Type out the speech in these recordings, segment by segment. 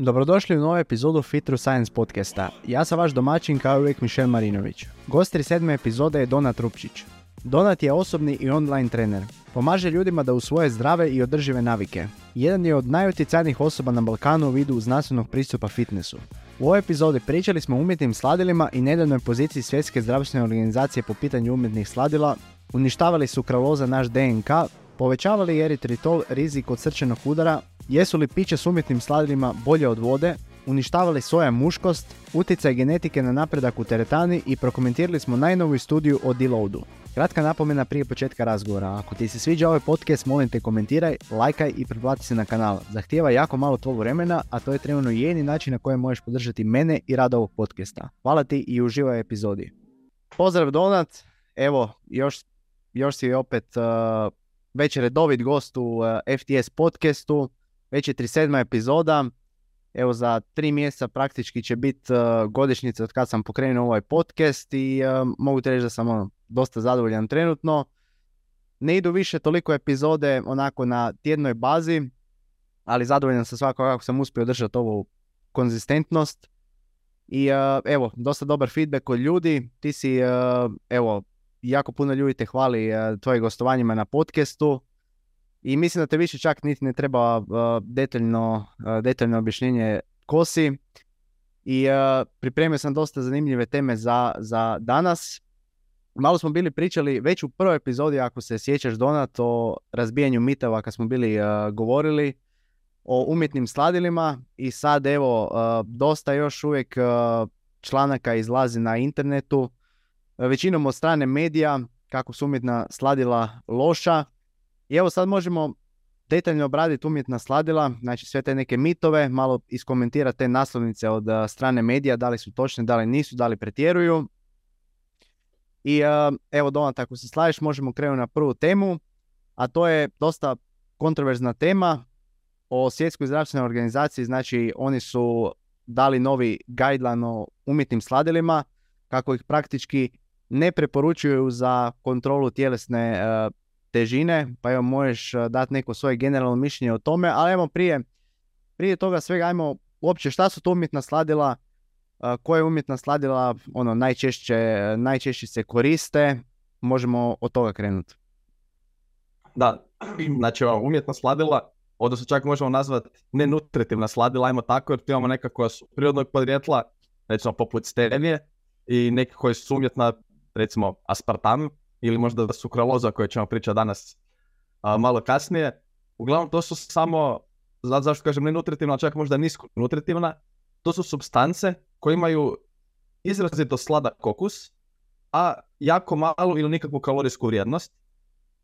Dobrodošli u novu epizodu Fit Science podcasta. Ja sam vaš domaćin kao uvijek Mišel Marinović. Gost sedme epizode je Donat Rupčić. Donat je osobni i online trener. Pomaže ljudima da usvoje zdrave i održive navike. Jedan je od najutjecajnijih osoba na Balkanu u vidu znanstvenog pristupa fitnessu. U ovoj epizodi pričali smo o umjetnim sladilima i nedavnoj poziciji Svjetske zdravstvene organizacije po pitanju umjetnih sladila. Uništavali su kraloza naš DNK, povećavali eritritol rizik od srčanog udara, jesu li piće s umjetnim sladilima bolje od vode, uništavali soja muškost, utjecaj genetike na napredak u teretani i prokomentirali smo najnoviju studiju o deloadu. Kratka napomena prije početka razgovora. Ako ti se sviđa ovaj podcast, molim te komentiraj, lajkaj i pretplati se na kanal. Zahtijeva jako malo tvog vremena, a to je trenutno jedini način na kojem možeš podržati mene i rad ovog podcasta. Hvala ti i uživaj epizodi. Pozdrav Donat, evo još, još si opet uh, već redovit gost u uh, FTS podcastu, već je 37. epizoda, Evo za tri mjeseca praktički će biti uh, godišnjica od kad sam pokrenuo ovaj podcast i uh, mogu te reći da sam ono, dosta zadovoljan trenutno. Ne idu više toliko epizode onako na tjednoj bazi, ali zadovoljan sam svako kako sam uspio držati ovu konzistentnost. I evo, dosta dobar feedback od ljudi. Ti si, evo, jako puno ljudi te hvali tvojim gostovanjima na podcastu. I mislim da te više čak niti ne treba uh, detaljno, uh, detaljno objašnjenje kosi. I uh, pripremio sam dosta zanimljive teme za, za danas. Malo smo bili pričali već u prvoj epizodi, ako se sjećaš Donat, o razbijanju mitova kad smo bili govorili o umjetnim sladilima i sad evo dosta još uvijek članaka izlazi na internetu, većinom od strane medija kako su umjetna sladila loša, i evo sad možemo detaljno obraditi umjetna sladila, znači sve te neke mitove, malo iskomentirati te naslovnice od strane medija, da li su točne, da li nisu, da li pretjeruju. I evo Donat, ako se slaviš, možemo krenuti na prvu temu, a to je dosta kontroverzna tema o svjetskoj zdravstvenoj organizaciji, znači oni su dali novi guideline o umjetnim sladilima, kako ih praktički ne preporučuju za kontrolu tjelesne težine, pa evo možeš eh, dati neko svoje generalno mišljenje o tome, ali evo prije, prije toga svega ajmo uopće šta su to umjetna sladila, eh, koje umjetna sladila ono najčešće, najčešće se koriste, možemo od toga krenuti. Da, znači umjetna sladila, odnosno čak možemo nazvati nenutritivna sladila, ajmo tako, jer imamo neka su prirodnog podrijetla, recimo poput stevije, i neke koje su umjetna, recimo aspartam, ili možda da su kraloza koje ćemo pričati danas a, malo kasnije. Uglavnom to su samo, zašto kažem ne nutritivna, čak možda nisko nutritivna, to su substance koje imaju izrazito sladak kokus, a jako malu ili nikakvu kalorijsku vrijednost.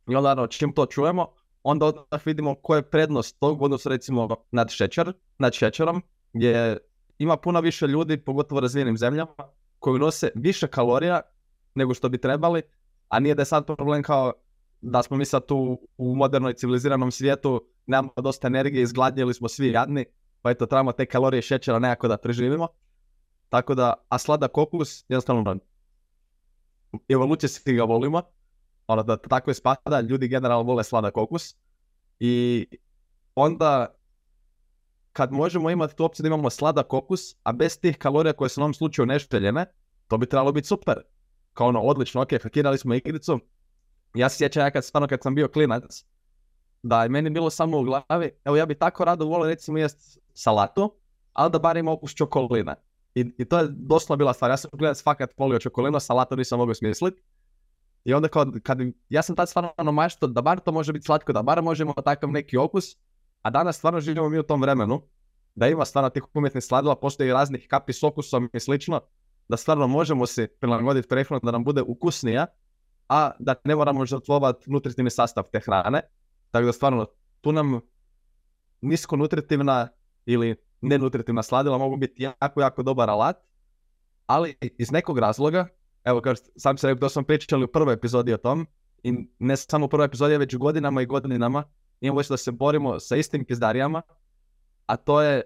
I onda ono, čim to čujemo, onda odmah vidimo koja je prednost tog odnosu recimo nad šećer, nad šećerom, gdje ima puno više ljudi, pogotovo u razvijenim zemljama, koji nose više kalorija nego što bi trebali, a nije da je sad problem kao da smo mi sad tu u modernoj civiliziranom svijetu, nemamo dosta energije, izgladnjeli smo svi jadni, pa eto trebamo te kalorije šećera nekako da preživimo. Tako da, a slada kokus, jednostavno, evolucija svi ga volimo, ono da tako je spada, ljudi generalno vole slada kokus. I onda, kad možemo imati tu opciju da imamo slada kokus, a bez tih kalorija koje su u ovom slučaju neželjene, to bi trebalo biti super kao ono, odlično, ok, hakirali smo igricu. Ja se sjećam ja kad, stvarno kad sam bio klinac, da je meni bilo samo u glavi, evo ja bi tako rado volio recimo jest salatu, ali da bar ima okus čokoline. I, I to je doslovno bila stvar. Ja sam klinac fakat volio čokolinu, salatu nisam mogao smisliti. I onda kad, kad, ja sam tad stvarno ono mašto da bar to može biti slatko, da bar možemo takav neki okus, a danas stvarno živimo mi u tom vremenu, da ima stvarno tih umjetnih sladila, postoji raznih kapi s okusom i slično, da stvarno možemo se prilagoditi prehranu da nam bude ukusnija, a da ne moramo žrtvovati nutritivni sastav te hrane. Tako da stvarno tu nam nisko nutritivna ili nenutritivna sladila mogu biti jako, jako dobar alat, ali iz nekog razloga, evo kao sam se rekao, to sam pričali u prvoj epizodi o tom, i ne samo u prvoj epizodi, već godinama i godinama imamo da se borimo sa istim pizdarijama, a to je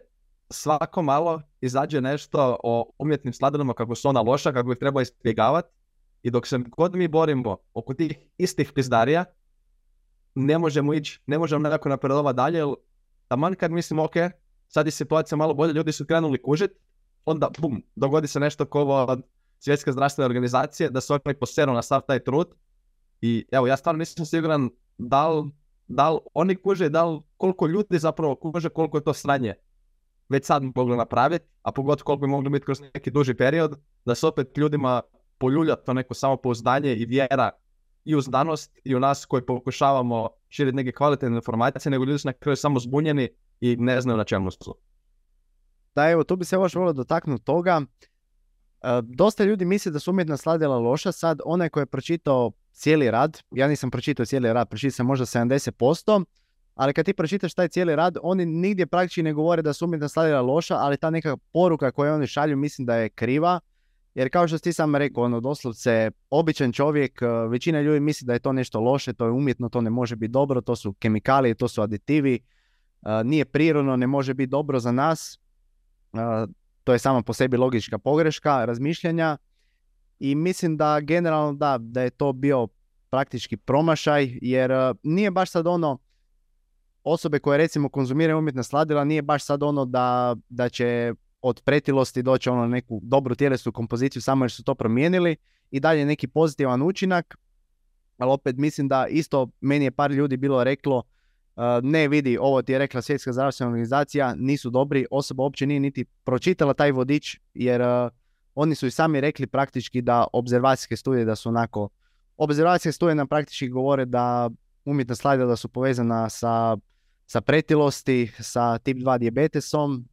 svako malo izađe nešto o umjetnim sladilima kako su ona loša, kako ih treba ispjegavati i dok se god mi borimo oko tih istih pizdarija, ne možemo ići, ne možemo nekako napredovati dalje, jer taman kad mislim, ok, sad je situacija malo bolja, ljudi su krenuli kužit, onda bum, dogodi se nešto kao ovo od svjetske zdravstvene organizacije, da se oni poseru na sav taj trud. I evo, ja stvarno nisam siguran da li, da li oni kuže, da li koliko ljudi zapravo kuže, koliko je to sranje već sad mogli napraviti, a pogotovo koliko bi mogli biti kroz neki duži period, da se opet ljudima poljulja to neko samopouzdanje i vjera i u znanost i u nas koji pokušavamo širiti neke kvalitetne informacije, nego ljudi su na kraju samo zbunjeni i ne znaju na čemu su. Da, evo, tu bi se još volio dotaknuti toga. E, dosta ljudi misli da su umjetna sladila loša. Sad, onaj koji je pročitao cijeli rad, ja nisam pročitao cijeli rad, pročitao sam možda 70%, ali kad ti pročitaš taj cijeli rad, oni nigdje praktički ne govore da su umjetna sladila loša, ali ta neka poruka koju oni šalju mislim da je kriva. Jer kao što ti sam rekao, ono, doslovce, običan čovjek, e, većina ljudi misli da je to nešto loše, to je umjetno, to ne može biti dobro, to su kemikalije, to su aditivi, e, nije prirodno, ne može biti dobro za nas. E, to je samo po sebi logička pogreška razmišljanja. I mislim da generalno da, da je to bio praktički promašaj, jer nije baš sad ono, osobe koje recimo konzumiraju umjetna sladila nije baš sad ono da, da će od pretilosti doći ono neku dobru tjelesnu kompoziciju samo jer su to promijenili i dalje neki pozitivan učinak. Ali opet mislim da isto meni je par ljudi bilo reklo uh, ne vidi, ovo ti je rekla svjetska zdravstvena organizacija, nisu dobri, osoba uopće nije niti pročitala taj vodič jer uh, oni su i sami rekli praktički da obzervacijske studije da su onako, obzervacijske studije nam praktički govore da umjetna sladila su povezana sa, sa pretilosti, sa tip 2 dijabetesom,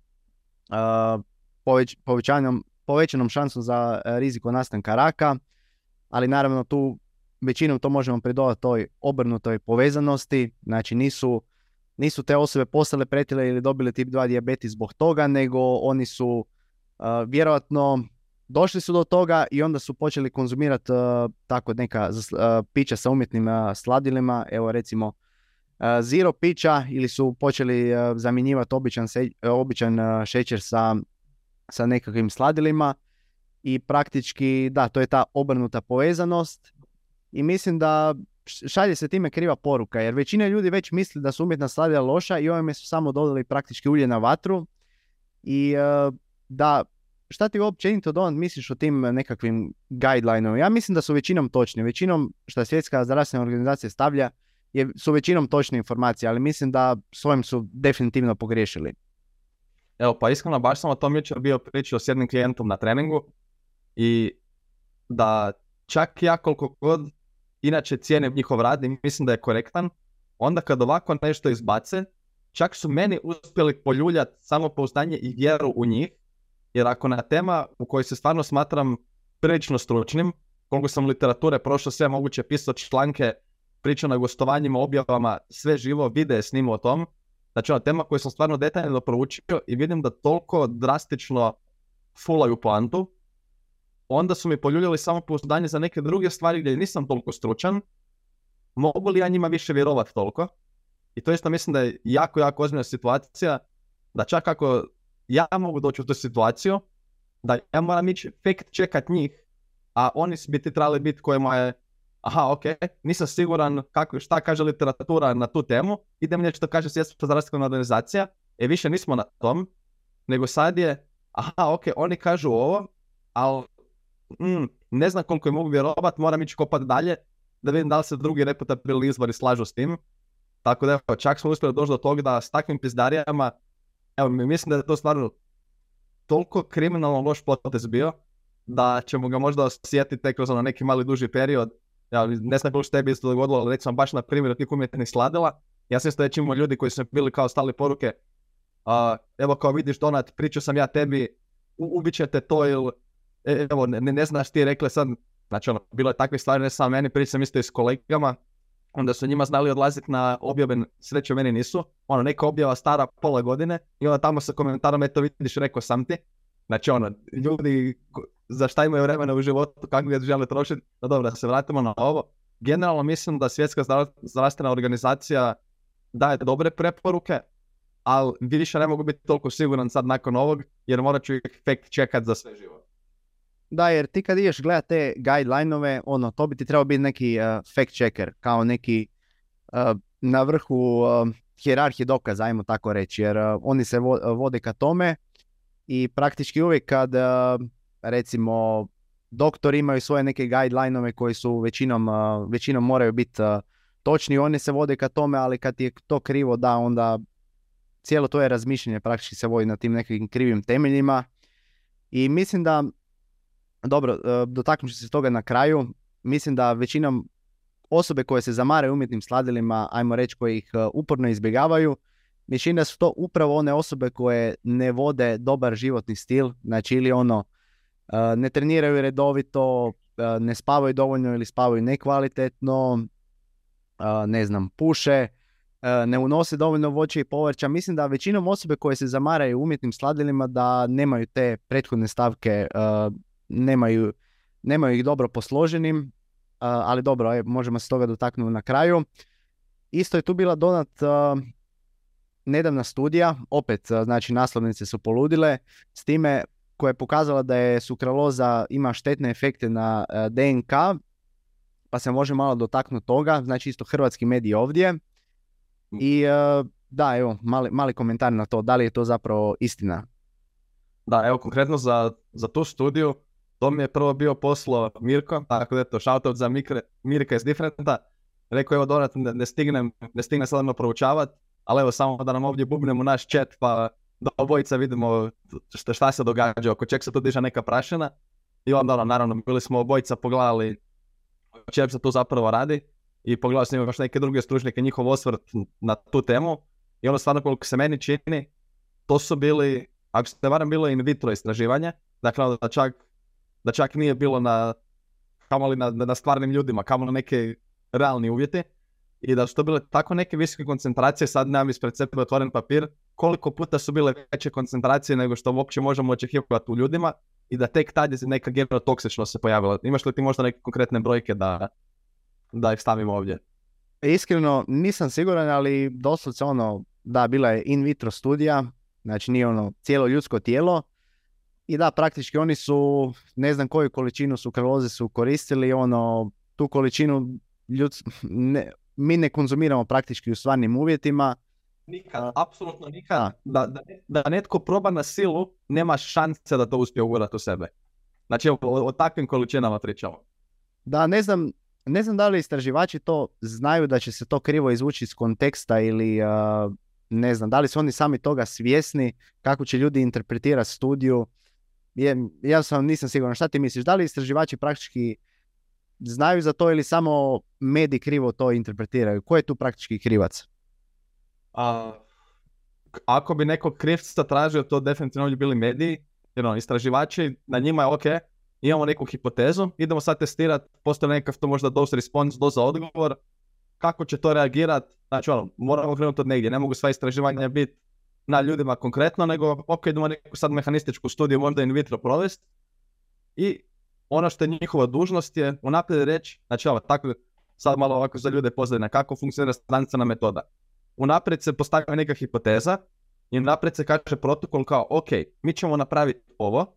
poveć, povećanom, povećanom šansom za e, riziko nastanka raka, ali naravno tu većinom to možemo pridodati toj obrnutoj povezanosti, znači nisu, nisu te osobe postale pretile ili dobile tip 2 dijabetes zbog toga, nego oni su vjerojatno došli su do toga i onda su počeli konzumirati tako neka pića sa umjetnim sladilima, evo recimo zero pića ili su počeli zamjenjivati običan, običan šećer sa, sa nekakvim sladilima i praktički da, to je ta obrnuta povezanost i mislim da šalje se time kriva poruka jer većina ljudi već misli da su umjetna sladila loša i ovime su samo dodali praktički ulje na vatru i da šta ti uopće to misliš o tim nekakvim guidelineom? Ja mislim da su većinom točni. Većinom što svjetska zdravstvena organizacija stavlja je, su većinom točne informacije, ali mislim da svojim su definitivno pogriješili. Evo, pa iskreno, baš sam o tom jučer bio pričao s jednim klijentom na treningu i da čak ja koliko god inače cijenim njihov rad i mislim da je korektan, onda kad ovako nešto izbace, čak su meni uspjeli poljuljati samopouzdanje i vjeru u njih, jer ako na tema u kojoj se stvarno smatram prilično stručnim, koliko sam literature prošao sve moguće pisao članke priča na gostovanjima, objavama, sve živo, vide snimao o tom. Znači ona tema koju sam stvarno detaljno proučio i vidim da toliko drastično fulaju poantu, onda su mi poljuljali samo pouzdanje za neke druge stvari gdje nisam toliko stručan, mogu li ja njima više vjerovati toliko? I to isto mislim da je jako, jako ozbiljna situacija, da čak ako ja mogu doći u tu situaciju, da ja moram ići fakt čekat njih, a oni bi ti trebali biti kojima je aha, ok, nisam siguran kako, šta kaže literatura na tu temu, idem nešto što kaže svjetska zdravstvena organizacija, e više nismo na tom, nego sad je, aha, ok, oni kažu ovo, ali mm, ne znam koliko je mogu vjerovat, moram ići kopat dalje, da vidim da li se drugi reputabilni izvori slažu s tim. Tako da evo, čak smo uspjeli doći do toga da s takvim pizdarijama, evo, mislim da je to stvarno toliko kriminalno loš potez bio, da ćemo ga možda osjetiti tek kroz ono neki mali duži period, ja ne znam što tebi isto dogodilo, ali recimo baš na primjer tih umjetnih sladila, ja sam isto već imao ljudi koji su bili kao stali poruke, uh, evo kao vidiš Donat, pričao sam ja tebi, ubit ćete to ili, e, evo ne, ne znaš ti rekli sad, znači ono, bilo je takve stvari ne samo meni, pričao sam isto i s kolegama, onda su njima znali odlaziti na objave, sreće meni nisu, ono neka objava stara pola godine i onda tamo sa komentarom eto vidiš rekao sam ti, znači ono, ljudi za šta imaju vremena u životu, kako ga žele trošiti. No dobro, da se vratimo na ovo. Generalno mislim da svjetska zdravstvena organizacija daje dobre preporuke, ali više ne mogu biti toliko siguran sad nakon ovog, jer morat ću ih fact checkat za sve život. Da, jer ti kad ideš gledat te guideline-ove, ono, to bi ti trebao biti neki uh, fact checker, kao neki uh, na vrhu uh, hjerarhije dokaza, ajmo tako reći, jer oni se vode ka tome i praktički uvijek kad recimo doktori imaju svoje neke guideline koji su većinom, većinom moraju biti točni, oni se vode ka tome, ali kad je to krivo da onda cijelo to je razmišljanje praktički se vodi na tim nekim krivim temeljima. I mislim da dobro, e, dotaknut ću se toga na kraju, mislim da većinom osobe koje se zamaraju umjetnim sladilima, ajmo reći koji ih e, uporno izbjegavaju, mislim da su to upravo one osobe koje ne vode dobar životni stil, znači ili ono ne treniraju redovito, ne spavaju dovoljno ili spavaju nekvalitetno, ne znam, puše, ne unose dovoljno voća i povrća. Mislim da većinom osobe koje se zamaraju umjetnim sladilima da nemaju te prethodne stavke, nemaju, nemaju ih dobro posloženim, ali dobro, možemo se toga dotaknuti na kraju. Isto je tu bila donat nedavna studija, opet znači naslovnice su poludile, s time koja je pokazala da je sukraloza ima štetne efekte na DNK, pa se može malo dotaknuti toga, znači isto hrvatski mediji ovdje. I da, evo, mali, mali komentar na to, da li je to zapravo istina? Da, evo konkretno za, za tu studiju, to mi je prvo bio poslo Mirko, tako da je to shoutout za Mikre, Mirka iz Differenta. Rekao evo Donat, ne, ne stignem, ne stignem sad proučavat, ali evo samo da nam ovdje bubnemo naš chat pa da obojica vidimo šta, šta se događa, oko čeg se tu diže neka prašina. I onda ono, naravno, bili smo obojica pogledali o čem se tu zapravo radi i pogledali smo još neke druge stručnjake, njihov osvrt na tu temu. I ono stvarno koliko se meni čini, to su bili, ako se ne varam, bilo in vitro istraživanje, dakle da čak da čak nije bilo na, kamoli na, na stvarnim ljudima, kamo na neke realni uvjeti i da su to bile tako neke visoke koncentracije, sad nemam ispred sebe otvoren papir, koliko puta su bile veće koncentracije nego što uopće možemo očekivati u ljudima i da tek tad je neka genotoksičnost se pojavila. Imaš li ti možda neke konkretne brojke da, da ih stavimo ovdje? Iskreno nisam siguran, ali doslovce ono, da, bila je in vitro studija, znači nije ono cijelo ljudsko tijelo, i da, praktički oni su, ne znam koju količinu sukraloze su koristili, ono, tu količinu ljud, ne, mi ne konzumiramo praktički u stvarnim uvjetima. Nikad, apsolutno nikad. Da, da, da, netko proba na silu, nema šanse da to uspije ugurati u sebe. Znači, o, o, takvim količinama pričamo. Da, ne znam, ne znam da li istraživači to znaju da će se to krivo izvući iz konteksta ili ne znam, da li su oni sami toga svjesni, kako će ljudi interpretirati studiju je, ja sam nisam siguran. Šta ti misliš? Da li istraživači praktički znaju za to ili samo mediji krivo to interpretiraju? Ko je tu praktički krivac? A, ako bi nekog krivca tražio, to definitivno bi bili mediji. Jer ono, istraživači, na njima je ok, imamo neku hipotezu, idemo sad testirati, postoji nekakav to možda dose response, doza odgovor, kako će to reagirati, znači ono, moramo krenuti od negdje, ne mogu sva istraživanja biti na ljudima konkretno, nego ok, idemo neku sad mehanističku studiju možda in vitro provesti i ono što je njihova dužnost je unaprijed reći, znači ovo, tako sad malo ovako za ljude na kako funkcionira znanstvena metoda. Unaprijed se postavlja neka hipoteza i unaprijed se kaže protokol kao, ok, mi ćemo napraviti ovo,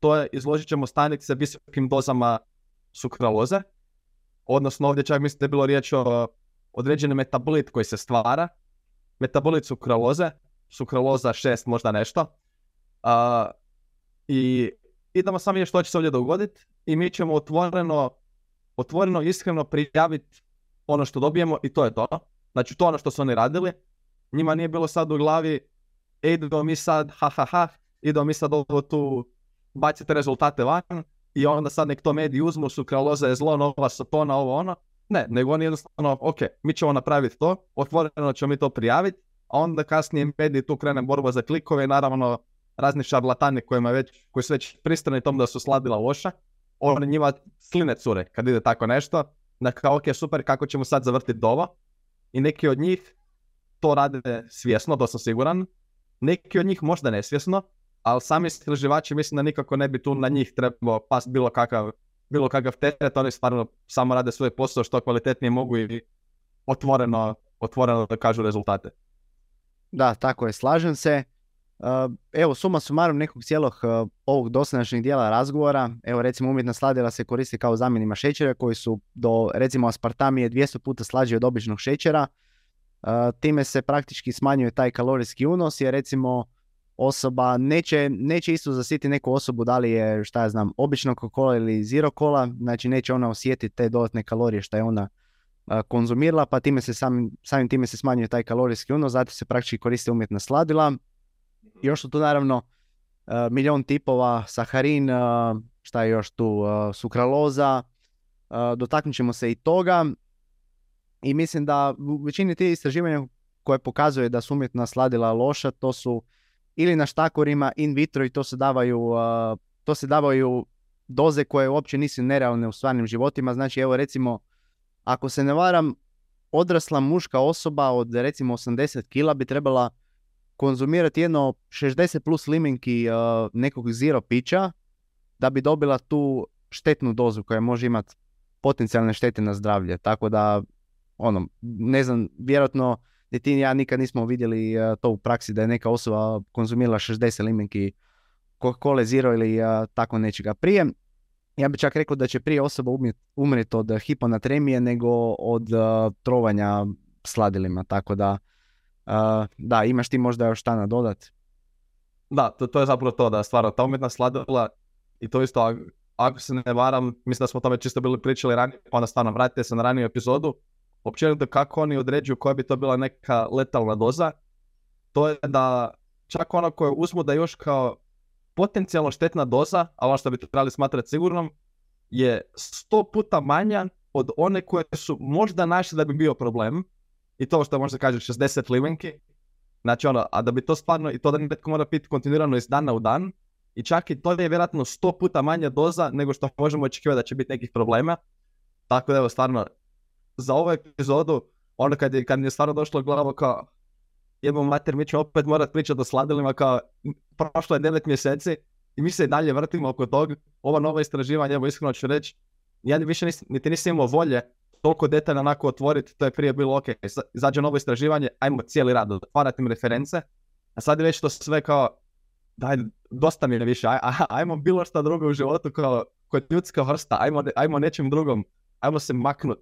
to je izložit ćemo stanice visokim dozama sukraloze, odnosno ovdje čak mislim da je bilo riječ o određeni metabolit koji se stvara, metabolit sukraloze, sukraloza 6, možda nešto. Uh, I idemo samo vidjeti što će se ovdje dogoditi i mi ćemo otvoreno, otvoreno iskreno prijaviti ono što dobijemo i to je to. Znači to je ono što su oni radili. Njima nije bilo sad u glavi e, idemo mi sad, ha ha ha, idemo mi sad ovo tu bacite rezultate van i onda sad nek to mediji uzmu, sukraloza je zlo, nova satona, ovo ono. Ne, nego oni jednostavno, ok, mi ćemo napraviti to, otvoreno ćemo mi to prijaviti a onda kasnije mediji tu krene borba za klikove i naravno razni šarlatani kojima već, koji su već pristrani tom da su sladila loša, oni njima sline cure kad ide tako nešto, da kao ok super kako ćemo sad zavrtiti ovo i neki od njih to rade svjesno, to sam siguran, neki od njih možda nesvjesno, ali sami istraživači mislim da nikako ne bi tu na njih trebao pas bilo kakav, bilo kakav teret, oni stvarno samo rade svoj posao što kvalitetnije mogu i otvoreno, otvoreno da kažu rezultate. Da, tako je, slažem se. Evo, suma sumarom nekog cijelog ovog dosadašnjeg dijela razgovora, evo recimo umjetna sladila se koristi kao zamjenima šećera koji su do recimo aspartamije 200 puta slađi od običnog šećera time se praktički smanjuje taj kalorijski unos jer recimo osoba neće, neće isto zasiti neku osobu da li je šta ja znam obično kola ili zero kola, znači neće ona osjetiti te dodatne kalorije što je ona konzumirala pa time se samim, samim time se smanjuje taj kalorijski unos, zato se praktički koriste umjetna sladila. Još su tu naravno milion tipova, saharin, šta je još tu, sukraloza, dotaknut ćemo se i toga. I mislim da u većini tih istraživanja koje pokazuje da su umjetna sladila loša, to su ili na štakorima in vitro i to se davaju, to se davaju doze koje uopće nisu nerealne u stvarnim životima. Znači evo recimo, ako se ne varam, odrasla muška osoba od recimo 80 kila bi trebala konzumirati jedno 60 plus limenki nekog zero pića da bi dobila tu štetnu dozu koja može imati potencijalne štete na zdravlje. Tako da, ono, ne znam, vjerojatno ni ti ja nikad nismo vidjeli uh, to u praksi da je neka osoba konzumirala 60 limenki Coca-Cola Zero ili uh, tako nečega. Prije, ja bih čak rekao da će prije osoba umrijeti od hiponatremije nego od uh, trovanja sladilima, tako da da, imaš ti možda još šta nadodat? Da, to, to je zapravo to, da stvarno ta umjetna sladila i to isto ako se ne varam, mislim da smo o tome čisto bili pričali ranije, pa onda stvarno vratite se na raniju epizodu, općenito kako oni određuju koja bi to bila neka letalna doza, to je da čak ono koje uzmu da još kao potencijalno štetna doza, a ono što bi trebali smatrati sigurnom, je sto puta manja od one koje su možda našli da bi bio problem. I to što možda kaže 60 livenki. Znači ono, a da bi to stvarno, i to da netko mora piti kontinuirano iz dana u dan, i čak i to je vjerojatno sto puta manja doza nego što možemo očekivati da će biti nekih problema. Tako da evo stvarno za ovu epizodu, ono kad je, kad je stvarno došlo glavo kao jebo mater, mi ćemo opet morat pričati o sladilima kao prošlo je 9 mjeseci i mi se i dalje vrtimo oko tog. Ova nova istraživanja, evo iskreno ću reći, ja više nis, niti nisam imao volje toliko detaljno onako otvoriti, to je prije bilo ok, izađe novo istraživanje, ajmo cijeli rad otvarati im reference, a sad je već to sve kao, daj, dosta mi je više, aj, ajmo bilo što drugo u životu kao kod ljudska vrsta, ajmo, ajmo nečem drugom, ajmo se maknut,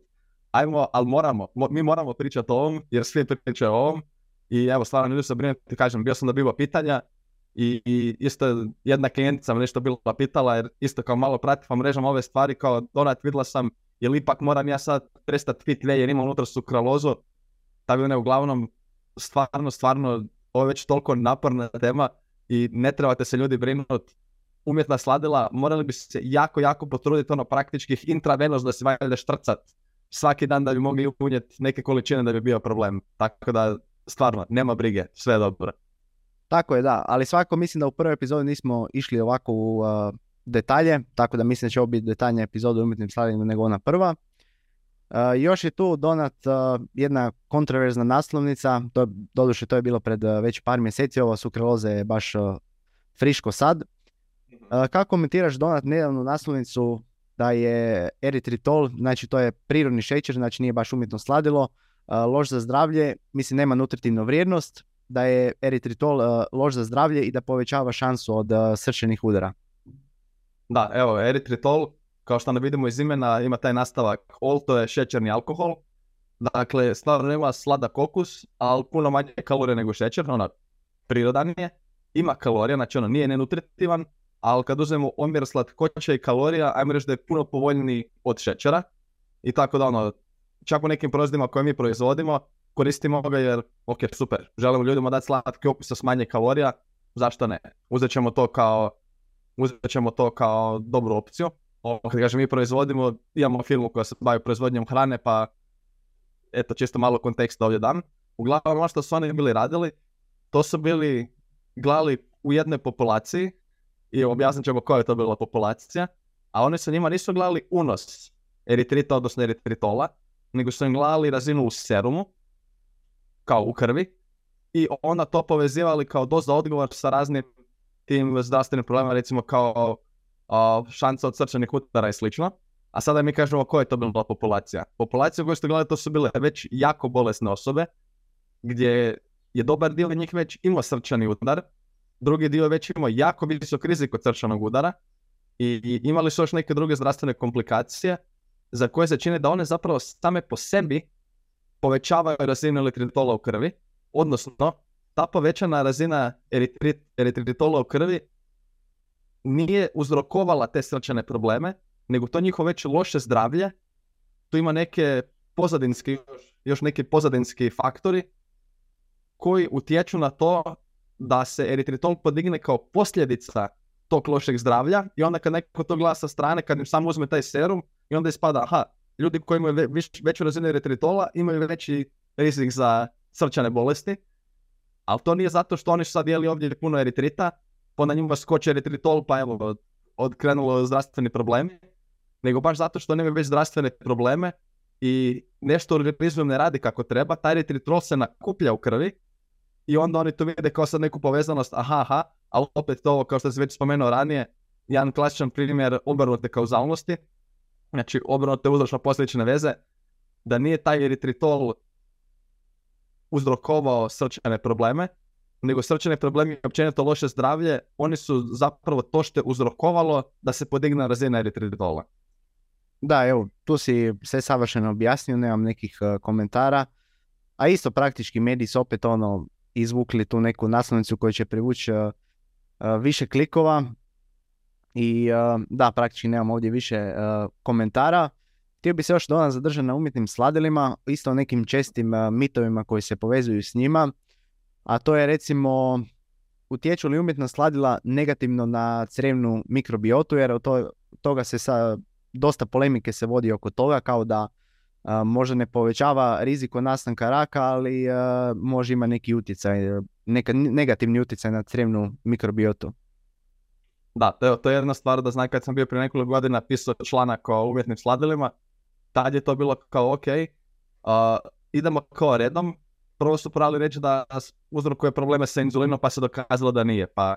ajmo, ali moramo, mi moramo pričati o ovom, jer svi pričaju o ovom, i evo, stvarno ljudi se brinuti, kažem, bio sam dobivao pitanja, i, i isto jedna klijentica me nešto bila pitala, jer isto kao malo pratim pa mrežom ove stvari, kao donat vidjela sam, jer ipak moram ja sad prestati pit jer imam unutra sukralozu, tako ne, uglavnom, stvarno, stvarno, ovo je već toliko naporna tema, i ne trebate se ljudi brinuti umjetna sladila, morali bi se jako, jako potruditi ono praktičkih intravenos da se valjda štrcat svaki dan da bi mogli unijeti neke količine da bi bio problem. Tako da stvarno, nema brige, sve je dobro. Tako je, da, ali svako mislim da u prvoj epizodi nismo išli ovako u detalje, tako da mislim da će ovo biti detaljnija epizoda u umjetnim sladilima nego ona prva. Uh, još je tu donat uh, jedna kontroverzna naslovnica, to, doduše to je bilo pred uh, već par mjeseci, ova sukraloza je baš friško sad. Kako komentiraš donat nedavnu naslovnicu da je eritritol, znači to je prirodni šećer, znači nije baš umjetno sladilo, loš za zdravlje, mislim nema nutritivnu vrijednost, da je eritritol loš za zdravlje i da povećava šansu od srčanih udara. Da, evo, eritritol kao što ne vidimo iz imena, ima taj nastavak ol, to je šećerni alkohol. Dakle, stvarno nema sladak okus, ali puno manje kalorije nego šećer, ona prirodan je. Ima kalorija, znači ono nije nenutritivan, ali kad uzmemo omjer slatkoće i kalorija, ajmo reći da je puno povoljniji od šećera. I tako da ono, čak u nekim proizvodima koje mi proizvodimo, koristimo ga jer, ok, super, želimo ljudima dati slatki okus sa manje kalorija, zašto ne? Uzet ćemo to kao, uzet ćemo to kao dobru opciju kad kažem mi proizvodimo, imamo firmu koja se bavi proizvodnjom hrane, pa eto čisto malo konteksta ovdje dam. Uglavnom ono što su oni bili radili, to su bili gledali u jednoj populaciji i objasnit ćemo koja je to bila populacija, a oni su njima nisu gledali unos eritrita, odnosno eritritola, nego su im gledali razinu u serumu, kao u krvi, i onda to povezivali kao doza odgovor sa raznim tim zdravstvenim problemima, recimo kao šansa od srčanih udara i slično. A sada mi kažemo koja je to bila populacija. Populacija koju ste gledali to su bile već jako bolesne osobe, gdje je dobar dio njih već imao srčani udar, drugi dio već imao jako visok rizik od srčanog udara i, imali su još neke druge zdravstvene komplikacije za koje se čine da one zapravo same po sebi povećavaju razinu eritritola u krvi, odnosno ta povećana razina eritritola u krvi nije uzrokovala te srčane probleme, nego to njihovo već loše zdravlje, tu ima neke pozadinski, još neki pozadinski faktori koji utječu na to da se eritritol podigne kao posljedica tog lošeg zdravlja i onda kad neko to gleda sa strane, kad im samo uzme taj serum i onda ispada, aha, ljudi koji imaju veću razinu eritritola imaju veći rizik za srčane bolesti, ali to nije zato što oni sad jeli ovdje puno eritrita, pa na njima skoči eritritol, pa evo, odkrenulo zdravstveni problemi, nego baš zato što oni imaju već zdravstvene probleme i nešto organizmom ne radi kako treba, taj eritritrol se nakuplja u krvi i onda oni to vide kao sad neku povezanost, aha, aha, ali opet to, kao što sam već spomenuo ranije, jedan klasičan primjer obrnute kauzalnosti, znači obrnute uzročno posljedične veze, da nije taj eritritol uzrokovao srčane probleme, nego srčane problemi i općenito loše zdravlje, oni su zapravo to što je uzrokovalo da se podigne razina eritritola. Da, evo, tu si sve savršeno objasnio, nemam nekih uh, komentara. A isto praktički mediji su opet ono izvukli tu neku naslovnicu koja će privući uh, više klikova. I da, praktički nemam ovdje više komentara. Htio bi se još dodan zadržati na umjetnim sladilima, isto nekim čestim mitovima koji se povezuju s njima. A to je recimo utječu li umjetna sladila negativno na crevnu mikrobiotu, jer od toga se sa dosta polemike se vodi oko toga, kao da možda ne povećava rizik od nastanka raka, ali može ima neki utjecaj, neka, negativni utjecaj na crevnu mikrobiotu. Da, to to je jedna stvar da znam kad sam bio prije nekoliko godina pisao članak o umjetnim sladilima, tad je to bilo kao ok, idemo kao redom, prvo su pravili reći da uzrokuje probleme sa inzulinom pa se dokazalo da nije, pa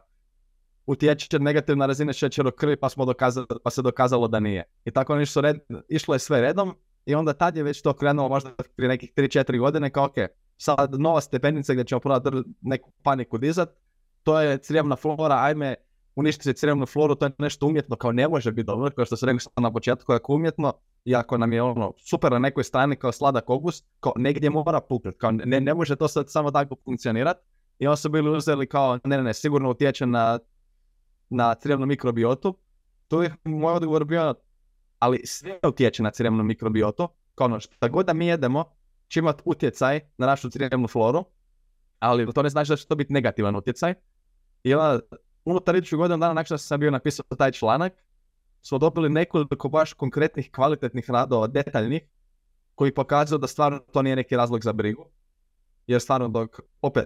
utječe negativna razina šećera u krvi pa, smo dokazali, pa se dokazalo da nije. I tako oni su red, išlo je sve redom i onda tad je već to krenulo možda prije nekih 3-4 godine kao ok, sad nova stepenica gdje ćemo probati neku paniku dizat, to je crijevna flora, ajme uništiti crijevnu floru, to je nešto umjetno, kao ne može biti dobro, kao što se rekao na početku, ako umjetno, i ako nam je ono super na nekoj strani kao sladak okus, kao negdje mora puknuti, kao ne, ne može to sad samo tako funkcionirati. I onda su bili uzeli kao, ne, ne, sigurno utječe na, na crijevnu mikrobiotu. Tu je moj odgovor bio, ali sve utječe na crijevnu mikrobiotu, kao ono, šta god da mi jedemo, će imati utjecaj na našu crijevnu floru, ali to ne znači da će to biti negativan utjecaj. I onda unutar idućeg godina dana nakon što sam bio napisao taj članak, smo dobili nekoliko baš konkretnih kvalitetnih radova, detaljnih, koji pokazuju da stvarno to nije neki razlog za brigu. Jer stvarno dok, opet,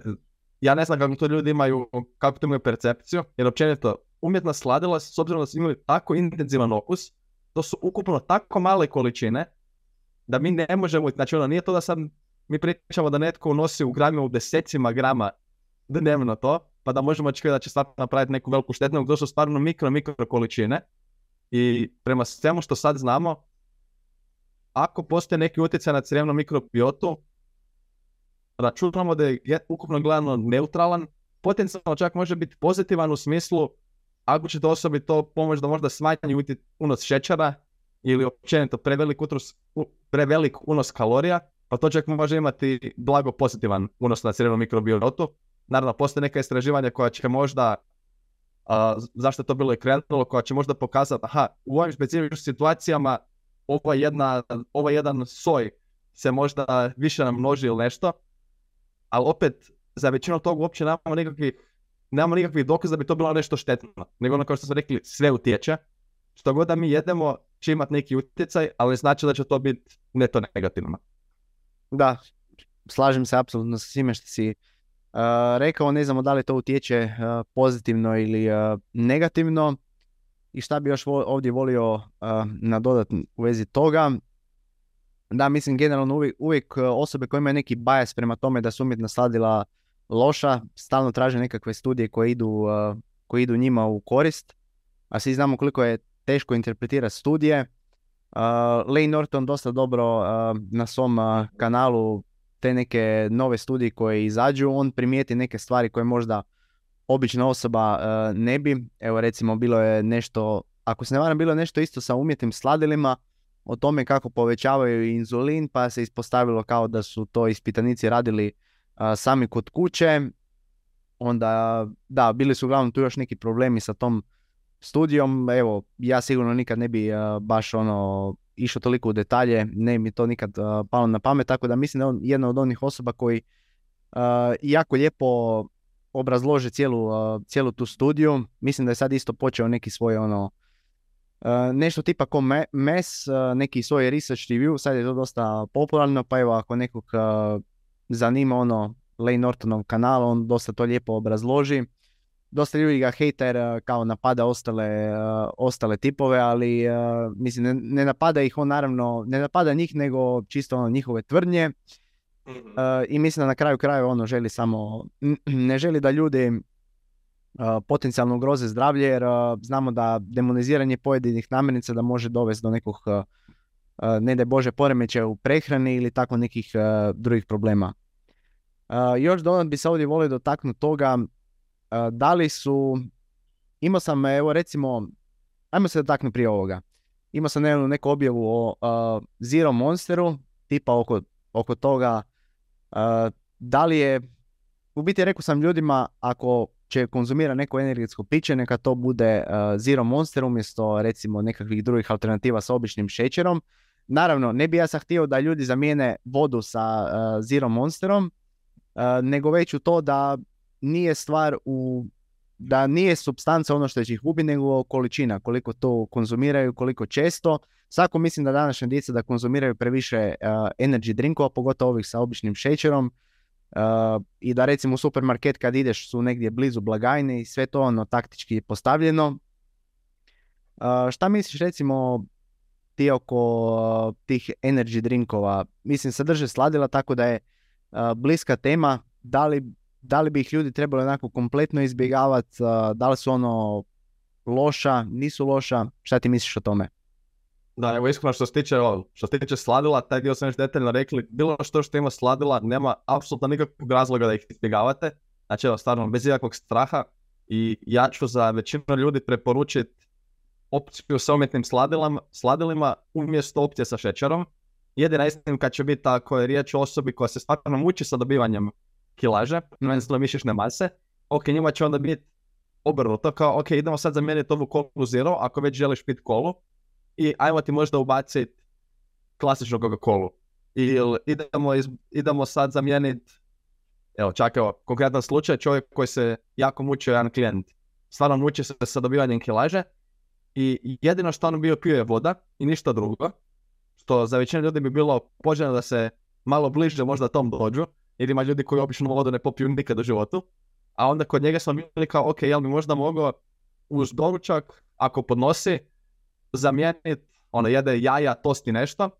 ja ne znam kako to ljudi imaju, kako to imaju percepciju, jer općenito umjetna sladila, s obzirom da su imali tako intenzivan okus, to su ukupno tako male količine, da mi ne možemo, znači ono nije to da sad mi pričamo da netko unosi u gramima u desecima grama dnevno to, pa da možemo očekivati da će stvarno napraviti neku veliku štetu, nego to su stvarno mikro, mikro količine. I prema svemu što sad znamo, ako postoje neki utjecaj na crevnu mikrobiotu, računamo da je ukupno gledano neutralan, potencijalno čak može biti pozitivan u smislu ako će to osobi to pomoći da možda smanji unos šećera ili općenito prevelik, unos, prevelik unos kalorija, pa to čak može imati blago pozitivan unos na crvenu mikrobiotu. Naravno, postoje neka istraživanja koja će možda, zašto je to bilo i krenulo, koja će možda pokazati, aha, u ovim specifičnim situacijama ova jedna, ovaj jedan soj se možda više nam množi ili nešto, ali opet, za većinu toga uopće nemamo nikakvih, nemamo nikakvih dokaza da bi to bilo nešto štetno, nego ono kao što smo rekli, sve utječe. Što god da mi jedemo će imati neki utjecaj, ali znači da će to biti neto negativno. Da, slažem se apsolutno sa svime što si rekao, ne znamo da li to utječe pozitivno ili negativno. I šta bi još ovdje volio nadodat u vezi toga. Da, mislim generalno uvijek, uvijek osobe koje imaju neki bajas prema tome da su umjetna sladila loša, stalno traže nekakve studije koje idu, koje idu njima u korist. A svi znamo koliko je teško interpretirati studije. Uh, Lane Norton dosta dobro na svom kanalu te neke nove studije koje izađu, on primijeti neke stvari koje možda obična osoba uh, ne bi. Evo recimo bilo je nešto, ako se ne varam bilo je nešto isto sa umjetnim sladilima, o tome kako povećavaju inzulin, pa se ispostavilo kao da su to ispitanici radili sami kod kuće. Onda, da, bili su uglavnom tu još neki problemi sa tom studijom. Evo, ja sigurno nikad ne bi baš ono išao toliko u detalje, ne mi to nikad palo na pamet, tako da mislim da je on jedna od onih osoba koji jako lijepo obrazlože cijelu, cijelu tu studiju. Mislim da je sad isto počeo neki svoj ono nešto tipa ko MES, neki svoj research review, sad je to dosta popularno, pa evo ako nekog zanima ono Lane Nortonov kanal, on dosta to lijepo obrazloži. Dosta ljudi ga hejter kao napada ostale, ostale tipove, ali mislim ne, ne, napada ih on naravno, ne napada njih nego čisto ono njihove tvrdnje. Mhm. I mislim da na kraju krajeva ono želi samo, ne želi da ljudi potencijalno ugroze zdravlje jer znamo da demoniziranje pojedinih namirnica da može dovesti do nekog ne da Bože poremećaja u prehrani ili tako nekih drugih problema. Još dodat bi se ovdje volio dotaknuti toga da li su, imao sam evo recimo, ajmo se dotaknuti prije ovoga. Imao sam neku, neku objavu o Zero Monsteru, tipa oko, oko toga da li je, u biti rekao sam ljudima ako će konzumira neko energetsko piće, neka to bude Zero Monster umjesto recimo nekakvih drugih alternativa sa običnim šećerom. Naravno, ne bi ja sad htio da ljudi zamijene vodu sa Zero Monsterom, nego već u to da nije stvar u da nije substanca ono što će ih ubi, nego količina, koliko to konzumiraju, koliko često. Svako mislim da današnja djeca da konzumiraju previše energy drinkova, pogotovo ovih sa običnim šećerom, i da recimo u supermarket kad ideš su negdje blizu blagajne i sve to ono taktički postavljeno. šta misliš recimo ti oko tih energy drinkova? Mislim sadrže sladila tako da je bliska tema. Da li, da li bi ih ljudi trebali onako kompletno izbjegavati? Da li su ono loša, nisu loša? Šta ti misliš o tome? Da, evo iskreno što se tiče, što se tiče sladila, taj dio sam još detaljno rekli, bilo što što ima sladila, nema apsolutno nikakvog razloga da ih izbjegavate, znači evo stvarno bez ikakvog straha i ja ću za većinu ljudi preporučiti opciju sa umjetnim sladilama, sladilima umjesto opcije sa šećerom. Jedina kad će biti ako je riječ o osobi koja se stvarno muči sa dobivanjem kilaže, prvenstveno mišićne mase, ok, njima će onda biti obrnuto, kao ok, idemo sad zamijeniti ovu kolu zero, ako već želiš pit kolu, i ajmo ti možda ubaciti klasičnu Coca-Colu. Ili idemo, idemo sad zamijeniti, evo čak evo, konkretan slučaj, čovjek koji se jako mučio jedan klijent. Stvarno muči se sa dobivanjem kilaže i jedino što on bio pio je voda i ništa drugo. Što za većinu ljudi bi bilo poželjno da se malo bliže možda tom dođu, jer ima ljudi koji obično vodu ne popiju nikad u životu. A onda kod njega smo bili kao, ok, jel bi možda mogao uz doručak, ako podnosi, zamijeniti, ono, jede jaja, tosti nešto,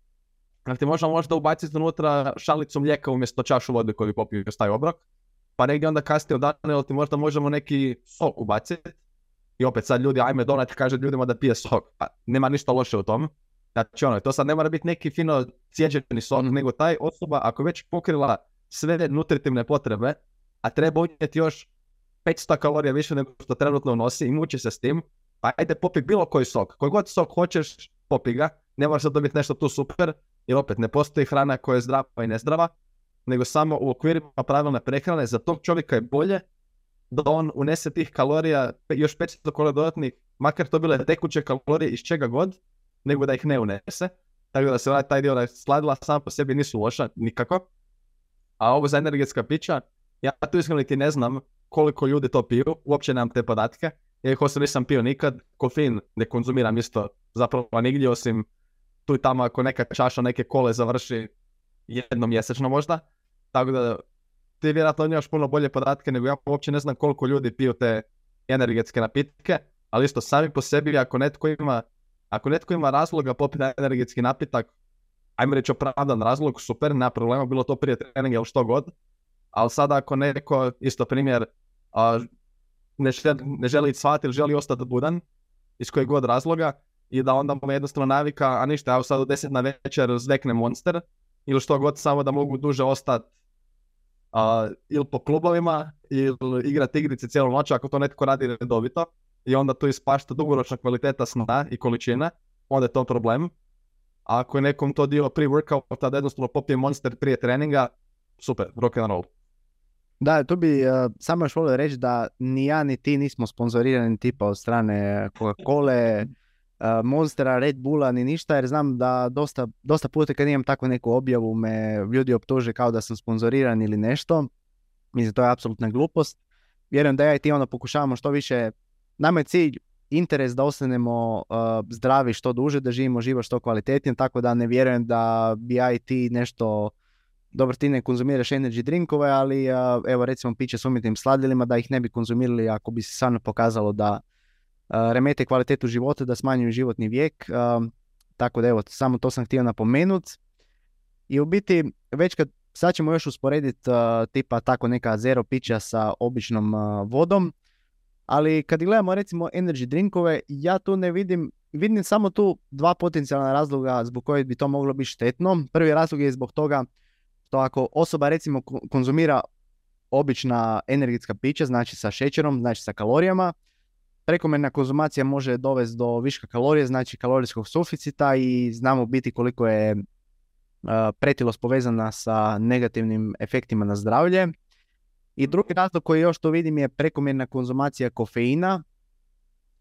Dakle, ti možda možda ubaciti unutra šalicu mlijeka umjesto čašu vode koju popiju taj obrok, pa negdje onda kasnije od dana, ti možda možemo neki sok ubaciti, i opet sad ljudi, ajme donati, kaže ljudima da pije sok, pa nema ništa loše u tom. Znači ono, to sad ne mora biti neki fino cijeđeni sok, nego taj osoba ako već pokrila sve nutritivne potrebe, a treba unijeti još 500 kalorija više nego što trenutno nosi i muči se s tim, pa ajde popi bilo koji sok. Koji god sok hoćeš, popi ga. Ne moraš dobiti nešto tu super, jer opet ne postoji hrana koja je zdrava i nezdrava, nego samo u okvirima pravilne prehrane za tog čovjeka je bolje da on unese tih kalorija, još 500 kalorija dodatnih, makar to bile tekuće kalorije iz čega god, nego da ih ne unese. Tako da se taj dio sladila sam po sebi nisu loša, nikako. A ovo za energetska pića, ja tu iskreno ti ne znam koliko ljudi to piju, uopće nemam te podatke. Iako se nisam pio nikad, kofein ne konzumiram isto zapravo nigdje osim tu i tamo ako neka čaša neke kole završi jednom mjesečno možda. Tako da ti vjerojatno imaš puno bolje podatke nego ja uopće ne znam koliko ljudi piju te energetske napitke, ali isto sami po sebi ako netko ima, ako netko ima razloga popiti energetski napitak, ajmo reći opravdan razlog, super, nema problema, bilo to prije treninga ili što god, ali sada ako neko, isto primjer, ne želi, ne želi ili želi ostati budan, iz kojeg god razloga, i da onda mu jednostavno navika, a ništa, ja sad u deset na večer zvekne monster, ili što god, samo da mogu duže ostati uh, ili po klubovima, ili igrati igrice cijelu noć, ako to netko radi redovito, i onda tu ispašta dugoročna kvaliteta sna i količine, onda je to problem. Ako je nekom to dio pre-workouta da jednostavno popije Monster prije treninga, super, rock and roll. Da, tu bi uh, samo još volio reći da ni ja ni ti nismo sponzorirani tipa od strane Coca-Cola, uh, Monstera, Red Bulla ni ništa jer znam da dosta, dosta puta kad imam takvu neku objavu me ljudi optuže kao da sam sponzoriran ili nešto. Mislim, to je apsolutna glupost. Vjerujem da ja i ti ono pokušavamo što više, nama je cilj interes da ostanemo uh, zdravi što duže, da živimo život što kvalitetnije, tako da ne vjerujem da bi ja ti nešto dobro ti ne konzumiraš energy drinkove, ali evo recimo piće s umjetnim sladilima da ih ne bi konzumirali ako bi se stvarno pokazalo da remete kvalitetu života, da smanjuju životni vijek. Tako da evo, samo to sam htio napomenut. I u biti, već kad sad ćemo još usporediti tipa tako neka zero pića sa običnom vodom, ali kad gledamo recimo energy drinkove, ja tu ne vidim, vidim samo tu dva potencijalna razloga zbog kojih bi to moglo biti štetno. Prvi razlog je zbog toga što ako osoba recimo konzumira obična energetska pića, znači sa šećerom, znači sa kalorijama, prekomjerna konzumacija može dovesti do viška kalorije, znači kalorijskog suficita i znamo biti koliko je pretilost povezana sa negativnim efektima na zdravlje. I drugi razlog koji još to vidim je prekomjerna konzumacija kofeina.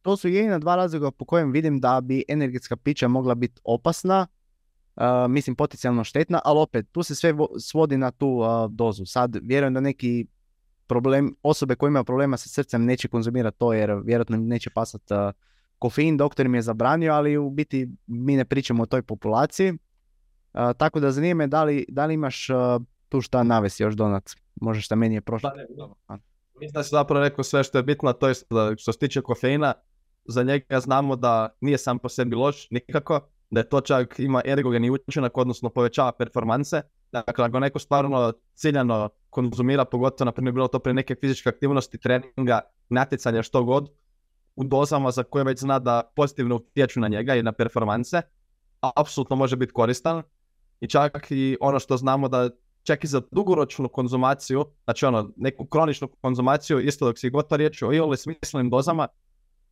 To su jedina dva razloga po kojem vidim da bi energetska pića mogla biti opasna, mislim potencijalno štetna, ali opet tu se sve svodi na tu dozu. Sad vjerujem da neki problem, osobe koje imaju problema sa srcem neće konzumirati to jer vjerojatno neće pasati kofein, doktor im je zabranio, ali u biti mi ne pričamo o toj populaciji. tako da zanima me da li, da li imaš tu šta navesti još donat, možda šta meni je prošlo. Mislim da si zapravo rekao sve što je bitno, to je što se tiče kofeina, za njega znamo da nije sam po sebi loš nikako, da je to čak ima ergogeni učinak, odnosno povećava performanse. Dakle, ako neko stvarno ciljano konzumira, pogotovo na primjer bilo to pre neke fizičke aktivnosti, treninga, natjecanja, što god, u dozama za koje već zna da pozitivno utječu na njega i na performanse, apsolutno može biti koristan. I čak i ono što znamo da čak i za dugoročnu konzumaciju, znači ono, neku kroničnu konzumaciju, isto dok si gotovo riječ o iole smislenim dozama,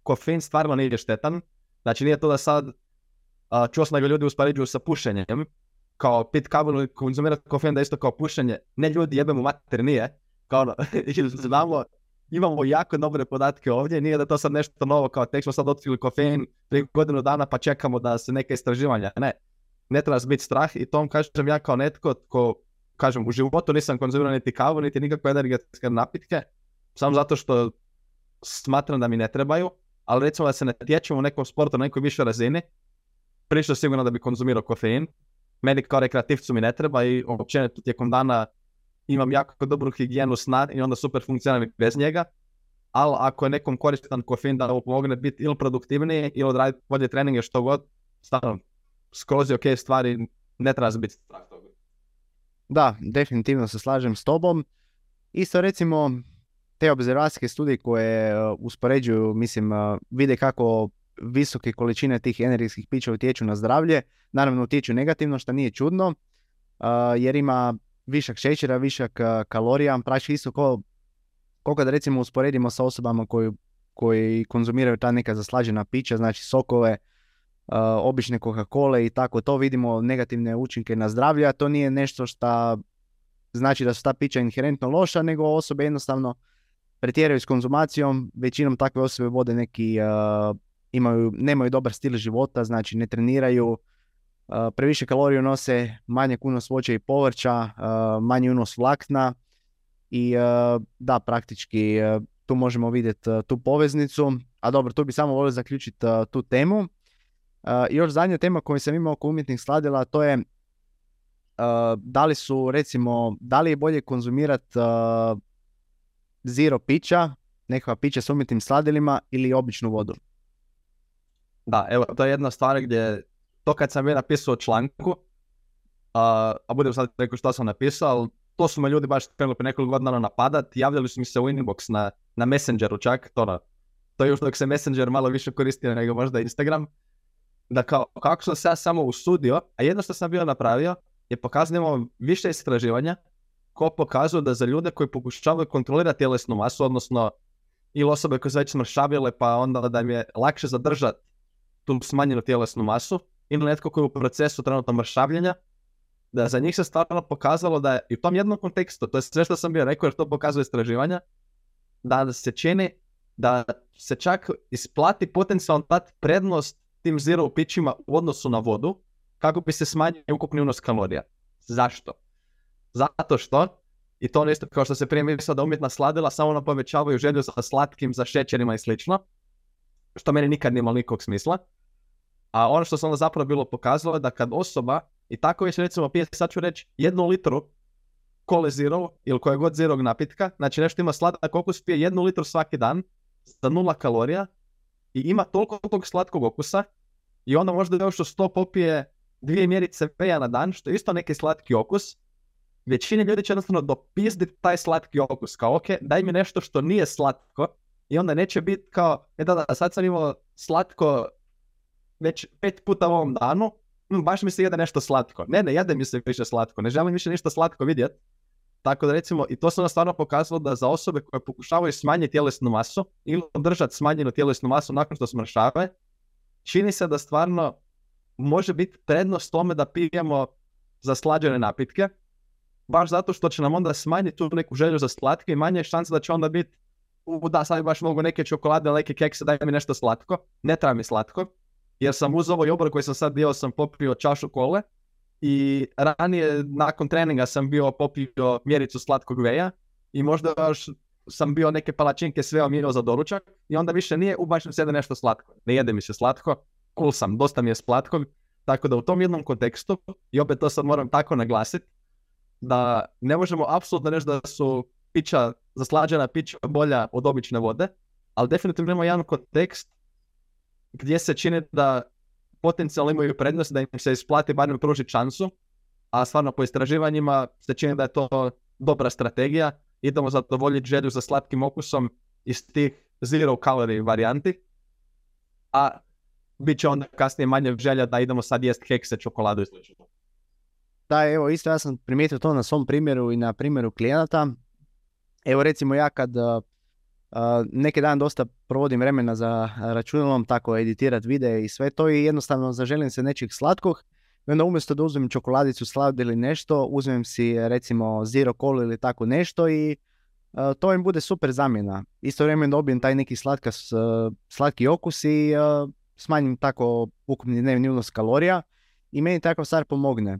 kofein stvarno nije štetan. Znači nije to da sad Uh, čuo sam da ga ljudi uspoređuju sa pušenjem, kao pit i konzumirati kofein da isto kao pušenje. Ne ljudi jebemo mater, nije. Kao ono, znamo, imamo jako dobre podatke ovdje, nije da to sad nešto novo, kao tek smo sad otkrili kofein prije godinu dana pa čekamo da se neke istraživanja. Ne, ne treba biti strah i to vam kažem ja kao netko ko, kažem, u životu nisam konzumirao niti kavu, niti nikakve energetske napitke, samo zato što smatram da mi ne trebaju, ali recimo da se ne tječemo u nekom sportu na nekoj višoj razini, prišao sigurno da bi konzumirao kofein. Meni kao rekreativcu mi ne treba i općenito tijekom dana imam jako dobru higijenu sna i onda super funkcioniram bez njega. Ali ako je nekom koristan kofein da ovo pomogne biti ili produktivniji ili odraditi bolje treninge što god, stvarno skroz je ok stvari, ne treba biti strah. Da, definitivno se slažem s tobom. Isto recimo te observacijske studije koje uh, uspoređuju, mislim, uh, vide kako visoke količine tih energijskih pića utječu na zdravlje, naravno utječu negativno što nije čudno, jer ima višak šećera, višak kalorija, praći isto ko, ko kad recimo usporedimo sa osobama koji, koji konzumiraju ta neka zaslađena pića, znači sokove, obične Coca-Cola i tako, to vidimo negativne učinke na zdravlje, a to nije nešto što znači da su ta pića inherentno loša, nego osobe jednostavno pretjeraju s konzumacijom, većinom takve osobe vode neki imaju, nemaju dobar stil života, znači ne treniraju, previše kaloriju nose, manje unos voća i povrća, manji unos vlakna i da, praktički tu možemo vidjeti tu poveznicu. A dobro, tu bi samo volio zaključiti tu temu. I još zadnja tema koju sam imao oko umjetnih sladila, to je da li su, recimo, da li je bolje konzumirati zero pića, nekakva pića s umjetnim sladilima ili običnu vodu? Da, evo, to je jedna stvar gdje, to kad sam je napisao članku, a, a budem sad rekao što sam napisao, to su me ljudi baš krenuli prije nekoliko godina napadat, javljali su mi se u inbox na, na Messengeru čak, to, to je još dok se Messenger malo više koristio nego možda Instagram, da kao, kako sam se ja samo usudio, a jedno što sam bio napravio, je pokazano više istraživanja ko pokazuju da za ljude koji pokušavaju kontrolirati tjelesnu masu, odnosno ili osobe koje su već smršavile pa onda da im je lakše zadržati tu smanjenu tjelesnu masu, ili netko koji je u procesu trenutno mršavljenja, da za njih se stvarno pokazalo da je i u tom jednom kontekstu, to je sve što sam bio rekao jer to pokazuje istraživanja, da se čini da se čak isplati potencijalno prednost tim zero pićima u odnosu na vodu kako bi se smanjio ukupni unos kalorija. Zašto? Zato što, i to ono isto kao što se prije mislilo da umjetna sladila samo ono povećavaju želju za slatkim, za šećerima i slično, što meni nikad nije nikog smisla. A ono što se onda zapravo bilo pokazalo je da kad osoba, i tako već recimo pije, sad ću reći, jednu litru kole zero ili koje god zero napitka, znači nešto ima sladak okus, pije jednu litru svaki dan za nula kalorija i ima toliko tog slatkog okusa i onda možda još uz to popije dvije mjerice peja na dan, što je isto neki slatki okus, većina ljudi će jednostavno dopizditi taj slatki okus, kao ok, daj mi nešto što nije slatko i onda neće biti kao, e da, da, sad sam imao slatko već pet puta u ovom danu, baš mi se jede nešto slatko. Ne, ne jede mi se više slatko, ne želim više ništa slatko vidjeti. Tako da recimo, i to se stvarno pokazalo da za osobe koje pokušavaju smanjiti tjelesnu masu ili održati smanjenu tjelesnu masu nakon što smršave, čini se da stvarno može biti prednost tome da pijemo zaslađene napitke, baš zato što će nam onda smanjiti tu neku želju za slatke i manje je šanse da će onda biti u, da, sad baš mogu neke čokolade, neke kekse, daj mi nešto slatko. Ne treba mi slatko, jer sam uz ovaj obrok koji sam sad dio sam popio čašu kole i ranije nakon treninga sam bio popio mjericu slatkog veja i možda još sam bio neke palačinke sve omirao za doručak i onda više nije ubačem se nešto slatko. Ne jede mi se slatko, cool sam, dosta mi je slatkog, tako da u tom jednom kontekstu, i opet to sad moram tako naglasiti, da ne možemo apsolutno reći da su pića, zaslađena pića bolja od obične vode, ali definitivno imamo jedan kontekst gdje se čini da potencijalno imaju prednost da im se isplati barem pružiti šansu, a stvarno po istraživanjima se čini da je to dobra strategija. Idemo zadovoljiti želju za slatkim okusom iz tih zero calorie varijanti, a bit će onda kasnije manje želja da idemo sad jest kekse, čokoladu i slično. Da, evo isto ja sam primijetio to na svom primjeru i na primjeru klijenata. Evo recimo ja kad neki dan dosta provodim vremena za računalom, tako editirati videe i sve to i jednostavno zaželim se nečeg slatkog. I onda umjesto da uzmem čokoladicu slad ili nešto, uzmem si recimo zero cola ili tako nešto i to im bude super zamjena. Isto vrijeme dobijem taj neki slatka, slatki okus i smanjim tako ukupni dnevni unos kalorija i meni takav stvar pomogne.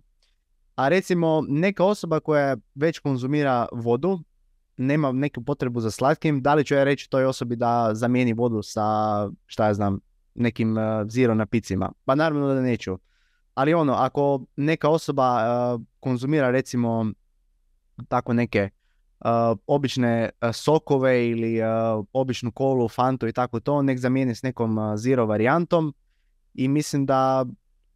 A recimo neka osoba koja već konzumira vodu, nema neku potrebu za slatkim, da li ću ja reći toj osobi da zamijeni vodu sa, šta ja znam, nekim uh, zero napicima? Pa naravno da neću. Ali ono, ako neka osoba uh, konzumira recimo tako neke uh, obične sokove ili običnu kolu, fantu i tako to, nek zamijeni s nekom zero varijantom i mislim da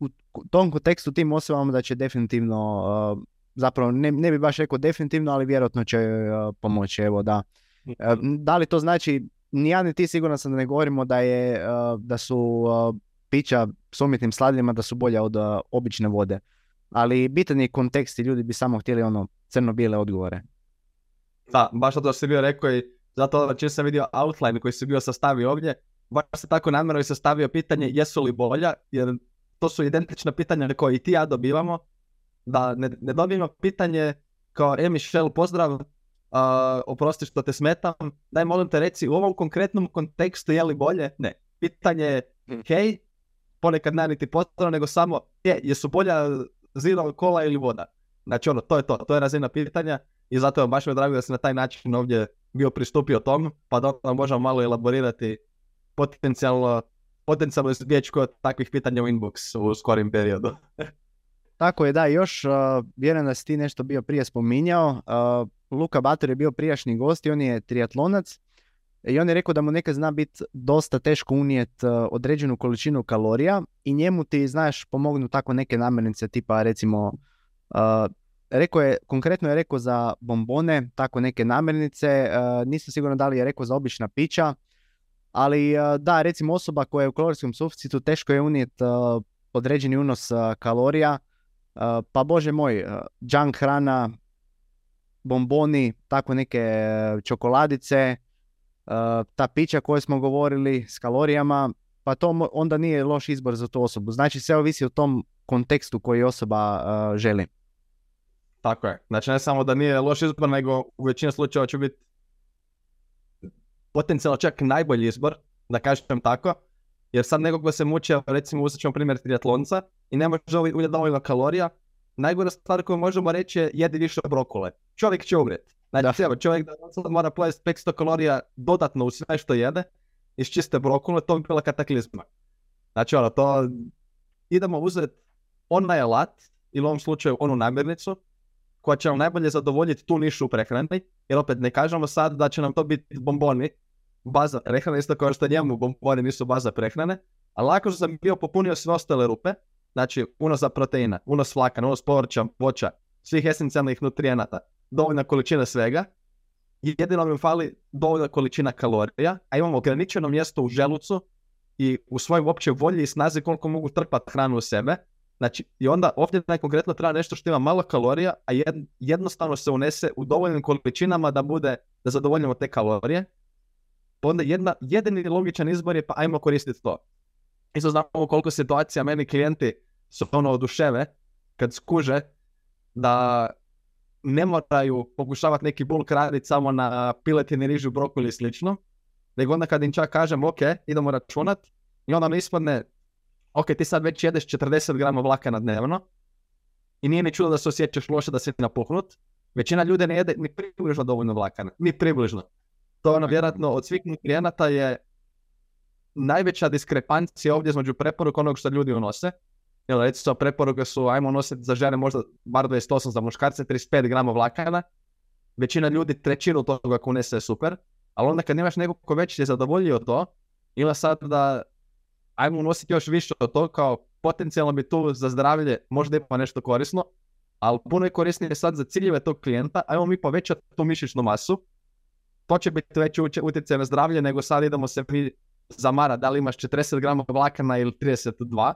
u tom kontekstu tim osobama da će definitivno zapravo ne, ne bi baš rekao definitivno, ali vjerojatno će uh, pomoći. Evo da. Mhm. da li to znači, ni ja ni ti sigurno sam da ne govorimo da, je, da su pića s umjetnim sladilima da su bolja od obične vode. Ali bitan je kontekst i ljudi bi samo htjeli ono crno-bijele odgovore. Da, baš to si bio rekao i zato čim sam vidio outline koji si bio sastavio ovdje, baš se tako namjerno i sastavio pitanje jesu li bolja, jer to su identična pitanja koje i ti ja dobivamo, da ne, ne dobijemo pitanje kao, e Michel, pozdrav, uh, oprosti što te smetam, daj molim te reci u ovom konkretnom kontekstu je li bolje? Ne. Pitanje je, hm. hej, ponekad ne niti pozdrav, nego samo, je, jesu bolja zero kola ili voda? Znači ono, to je to, to je razina pitanja i zato je baš mi drago da se na taj način ovdje bio pristupio tom, pa da onda možemo malo elaborirati potencijalno, potencijalno izbjeći kod takvih pitanja u inbox u skorim periodu. Tako je, da, još uh, vjerujem da si ti nešto bio prije spominjao. Uh, Luka Bator je bio prijašnji gost i on je triatlonac i on je rekao da mu nekad zna biti dosta teško unijet određenu količinu kalorija i njemu ti, znaš, pomognu tako neke namirnice tipa recimo rekao je, konkretno je rekao za bombone, tako neke namirnice, nisam siguran da li je rekao za obična pića, ali da, recimo osoba koja je u kalorijskom suficitu teško je unijeti određeni unos kalorija, pa bože moj, junk hrana, bomboni, tako neke e, čokoladice, ta pića koje smo govorili s kalorijama, pa to onda nije loš izbor za tu osobu. Znači sve ovisi o tom kontekstu koji osoba želi. Tako je. Znači ne samo da nije loš izbor, nego u većini slučajeva će biti potencijalno čak najbolji izbor, da kažem tako. Jer sad nekog ko se muči, recimo uzet ćemo primjer triatlonca i ne može uljeti dovoljno kalorija, najgora stvar koju možemo reći je jedi više brokule. Čovjek će umrijeti. Znači, Da. evo, čovjek da mora pojesti 500 kalorija dodatno u sve što jede, iz čiste brokule, to bi bila kataklizma. Znači, ono, to idemo uzeti onaj alat, ili u ovom slučaju onu namirnicu, koja će nam najbolje zadovoljiti tu nišu u prehrani, jer opet ne kažemo sad da će nam to biti bomboni, baza prehrane, isto kao što njemu bomboni nisu baza prehrane, ali lako sam bio popunio sve ostale rupe, znači unos za proteina, unos vlakana, unos povrća, voća, svih esencijalnih nutrijenata, dovoljna količina svega, jedino mi fali dovoljna količina kalorija, a imamo ograničeno mjesto u želucu i u svojoj uopće volji i snazi koliko mogu trpati hranu u sebe. Znači, i onda ovdje nam konkretno treba nešto što ima malo kalorija, a jed- jednostavno se unese u dovoljnim količinama da bude, da zadovoljimo te kalorije. Pa onda jedna, jedini logičan izbor je pa ajmo koristiti to. Isto znamo koliko situacija meni klijenti su ono oduševe kad skuže da ne moraju pokušavati neki bulk raditi samo na piletini, rižu, brokoli i slično, nego onda kad im čak kažem ok, idemo računat i onda mi ispadne ok, ti sad već jedeš 40 grama vlakana dnevno i nije ni čudo da se osjećaš loše da si napuhnut. Većina ljudi ne jede ni približno dovoljno vlakana, ni približno. To ono vjerojatno od svih klijenata je najveća diskrepancija ovdje između preporuka onog što ljudi unose. Jel, recimo preporuke su, ajmo nositi za žene možda bar 28, za muškarce 35 grama vlakana. Većina ljudi trećinu toga ako unese je super, ali onda kad nemaš nekog ko već je zadovoljio to, ili sad da ajmo unositi još više od toga, kao potencijalno bi tu za zdravlje možda ima nešto korisno, ali puno je korisnije sad za ciljeve tog klijenta, ajmo mi povećati tu mišićnu masu, to će biti veći utjecaj na zdravlje nego sad idemo se mi zamara da li imaš 40 grama vlakana ili 32,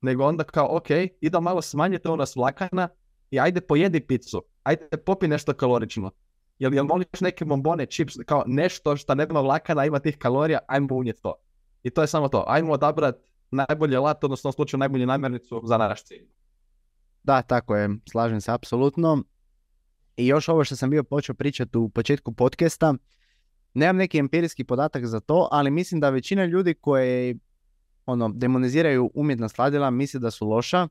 nego onda kao ok, idemo malo smanjiti unos vlakana i ajde pojedi picu, ajde popi nešto kalorično. Jel, jel voliš neke bombone, chips, kao nešto što nema vlakana, ima tih kalorija, ajmo unijeti to. I to je samo to. Ajmo odabrati najbolji alat, odnosno u slučaju najbolju namirnicu za naš cilj. Da, tako je, slažem se apsolutno. I još ovo što sam bio počeo pričati u početku podcasta, nemam neki empirijski podatak za to, ali mislim da većina ljudi koji ono, demoniziraju umjetna sladila misle da su loša.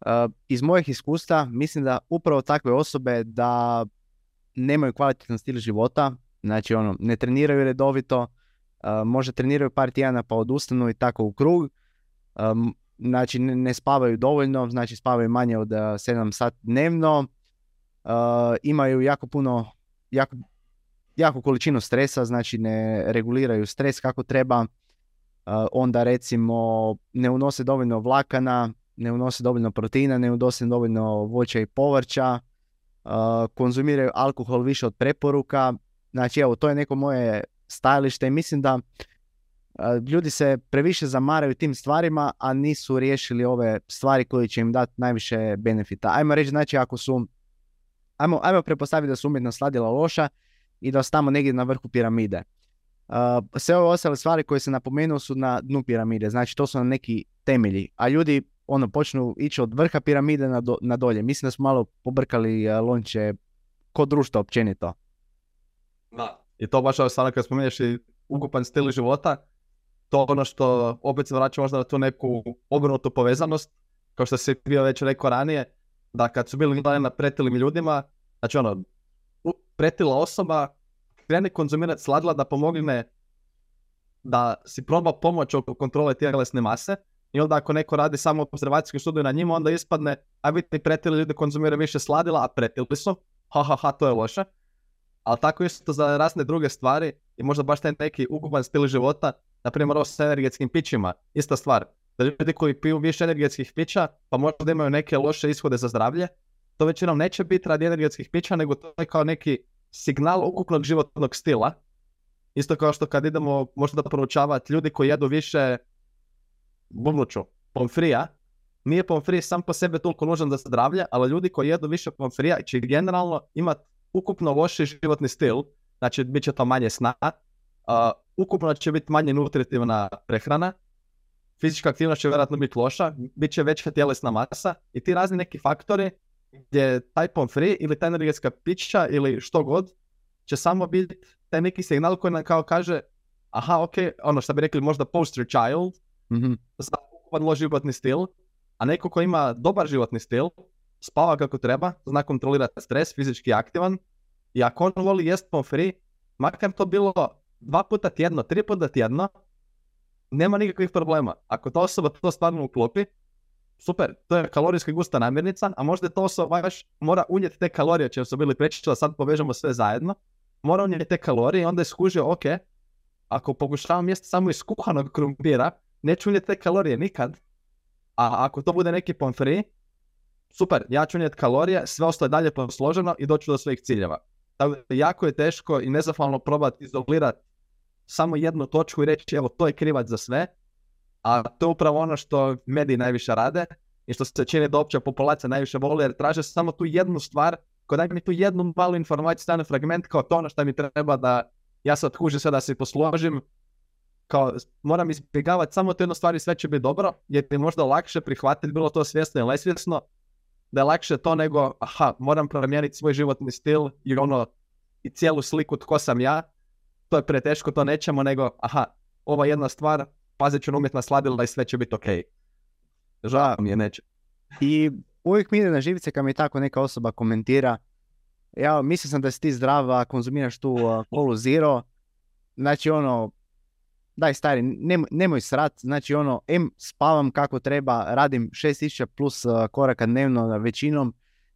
Uh, iz mojih iskustva mislim da upravo takve osobe da nemaju kvalitetan stil života, znači ono, ne treniraju redovito, uh, možda treniraju par tjedana pa odustanu i tako u krug. Um, znači ne, spavaju dovoljno, znači spavaju manje od uh, 7 sati dnevno, imaju jako puno, jako, jako količinu stresa, znači ne reguliraju stres kako treba, uh, onda recimo ne unose dovoljno vlakana, ne unose dovoljno proteina, ne unose dovoljno voća i povrća, uh, konzumiraju alkohol više od preporuka, znači evo to je neko moje stajalište i mislim da ljudi se previše zamaraju tim stvarima, a nisu riješili ove stvari koje će im dati najviše benefita. Ajmo reći, znači, ako su, ajmo, ajmo prepostaviti da su umjetna sladila loša i da su tamo negdje na vrhu piramide. A, sve ove ostale stvari koje se napomenuo su na dnu piramide, znači to su na neki temelji, a ljudi ono počnu ići od vrha piramide na, do- na dolje. Mislim da smo malo pobrkali a, lonče kod društva općenito. Da. I to baš sada kad spominješ i ukupan stil života, to ono što opet se vraća možda na tu neku obrnutu povezanost, kao što si bio već rekao ranije, da kad su bili na pretilim ljudima, znači ono, pretila osoba krene konzumirati sladila da pomogne da si proba pomoć oko kontrole tjelesne mase i onda ako neko radi samo observacijski studiju na njima, onda ispadne, a biti pretili ljudi konzumiraju više sladila, a pretili su, ha ha ha, to je loše. Ali tako isto za razne druge stvari i možda baš taj neki ukupan stil života, na primjer ovo s energetskim pićima, ista stvar. Da ljudi koji piju više energetskih pića, pa možda imaju neke loše ishode za zdravlje, to većinom neće biti radi energetskih pića, nego to je kao neki signal ukupnog životnog stila. Isto kao što kad idemo možda proučavati ljudi koji jedu više bubnuću, pomfrija, nije pomfrij sam po sebi toliko nužan za zdravlje, ali ljudi koji jedu više pomfrija će generalno imati ukupno loši životni stil, znači bit će to manje sna, a, ukupno će biti manje nutritivna prehrana, fizička aktivnost će vjerojatno biti loša, bit će veća tjelesna masa i ti razni neki faktori gdje taj free ili ta energetska pića ili što god će samo biti taj neki signal koji nam kao kaže aha, ok, ono što bi rekli možda poster child mm-hmm. za ukupan loš životni stil, a neko ko ima dobar životni stil, spava kako treba, zna kontrolirati stres, fizički aktivan i ako on voli jest free, makar to bilo dva puta tjedno, tri puta tjedno, nema nikakvih problema. Ako ta osoba to stvarno uklopi, super, to je kalorijska gusta namirnica, a možda to osoba baš mora unijeti te kalorije, čemu su bili prečešla, sad povežemo sve zajedno, mora unijeti te kalorije i onda je skužio, ok, ako pokušavam jesti samo iz kuhanog krumpira, neću unijeti te kalorije nikad, a ako to bude neki pomfri, super, ja ću unijeti kalorije, sve ostaje dalje posloženo i doću do svojih ciljeva. Tako jako je teško i nezahvalno probati izolirati samo jednu točku i reći evo to je krivac za sve, a to je upravo ono što mediji najviše rade i što se čini da opća populacija najviše voli jer traže samo tu jednu stvar ko daj mi tu jednu malu informaciju, stane fragment kao to ono što mi treba da ja sad kužim sve da se posložim, kao moram izbjegavati samo tu jednu stvar i sve će biti dobro, jer ti možda lakše prihvatiti bilo to svjesno ili nesvjesno, da je lakše to nego, aha, moram promijeniti svoj životni stil i ono, i cijelu sliku tko sam ja, to je preteško, to nećemo, nego, aha, ova jedna stvar, pazit ću na umjetna sladila i sve će biti ok. Žao mi je, neće. I uvijek mi ide na živice kad mi tako neka osoba komentira, ja mislim sam da si ti zdrava, konzumiraš tu uh, zero, znači ono, daj stari, nemoj srat, znači ono, em spavam kako treba, radim 6000 plus koraka dnevno većinom,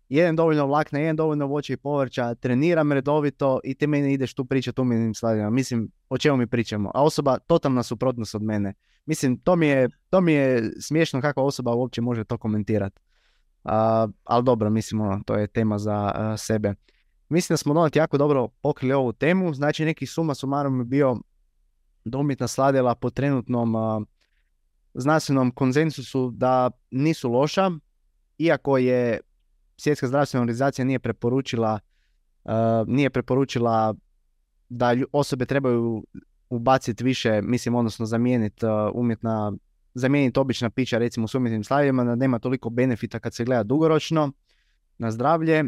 jedan dovoljno vlakna, jedan dovoljno voća i povrća, treniram redovito i ti meni ideš tu pričati umjetnim sladima. Mislim, o čemu mi pričamo? A osoba totalna suprotnost od mene. Mislim, to mi je, to mi je smiješno kakva osoba uopće može to komentirati. Uh, ali dobro, mislim, ono, to je tema za sebe. Mislim da smo donati jako dobro pokrili ovu temu. Znači, neki suma sumarom je bio da umjetna sladila po trenutnom znanstvenom konsensusu da nisu loša, iako je svjetska zdravstvena organizacija nije preporučila uh, nije preporučila da osobe trebaju ubaciti više, mislim, odnosno zamijeniti uh, umjetna, zamijeniti obična pića recimo s umjetnim slavima, da nema toliko benefita kad se gleda dugoročno na zdravlje,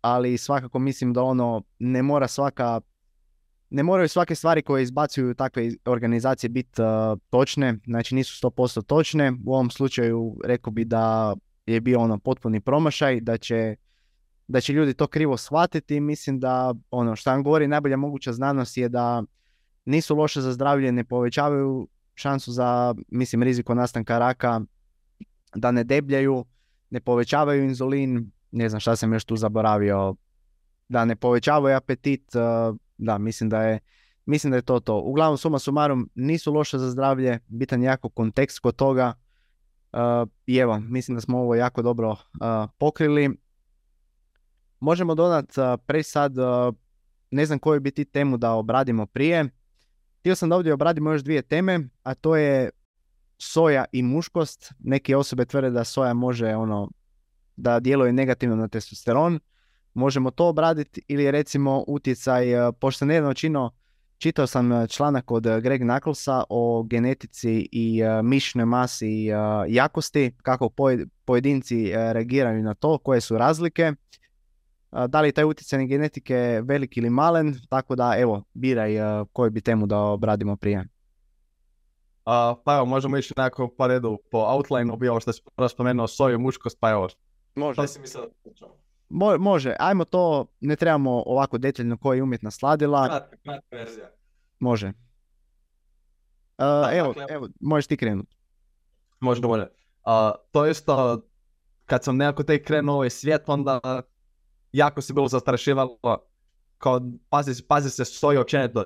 ali svakako mislim da ono ne mora svaka ne moraju svake stvari koje izbacuju takve organizacije biti uh, točne, znači nisu 100% točne. U ovom slučaju rekao bi da je bio ono potpuni promašaj, da će, da će ljudi to krivo shvatiti mislim da ono što vam govori najbolja moguća znanost je da nisu loše za zdravlje, ne povećavaju šansu za mislim riziko nastanka raka, da ne debljaju, ne povećavaju inzulin, ne znam šta sam još tu zaboravio, da ne povećavaju apetit, eh, da mislim da je Mislim da je to to. Uglavnom, suma sumarum, nisu loše za zdravlje, bitan jako kontekst kod toga. Uh, I evo, mislim da smo ovo jako dobro pokrili. Možemo dodati uh, pre sad, ne znam koju bi ti temu da obradimo prije. Htio sam da ovdje obradimo još dvije teme, a to je soja i muškost. Neke osobe tvrde da soja može ono da djeluje negativno na testosteron. Možemo to obraditi ili recimo utjecaj, pošto sam nedavno čino Čitao sam e, članak od e, Greg Knucklesa o genetici i e, mišnoj masi i jakosti, kako pojedinci reagiraju na to, koje su razlike. Da li je taj utjecaj genetike velik ili malen, tako da evo, biraj koju bi temu da obradimo prije. pa evo, možemo ići nekako po redu, po outline bi ovo što si spomenuo soju, muškost, pa evo. Može. si Mo, može, ajmo to, ne trebamo ovako detaljno koja je umjetna sladila. Kratka, verzija. Može. Uh, evo, dakle, evo, možeš ti krenuti. Može, može. Uh, to isto, kad sam nekako tek krenuo ovaj svijet, onda jako se bilo zastrašivalo kao pazi, pazi se soja općenito.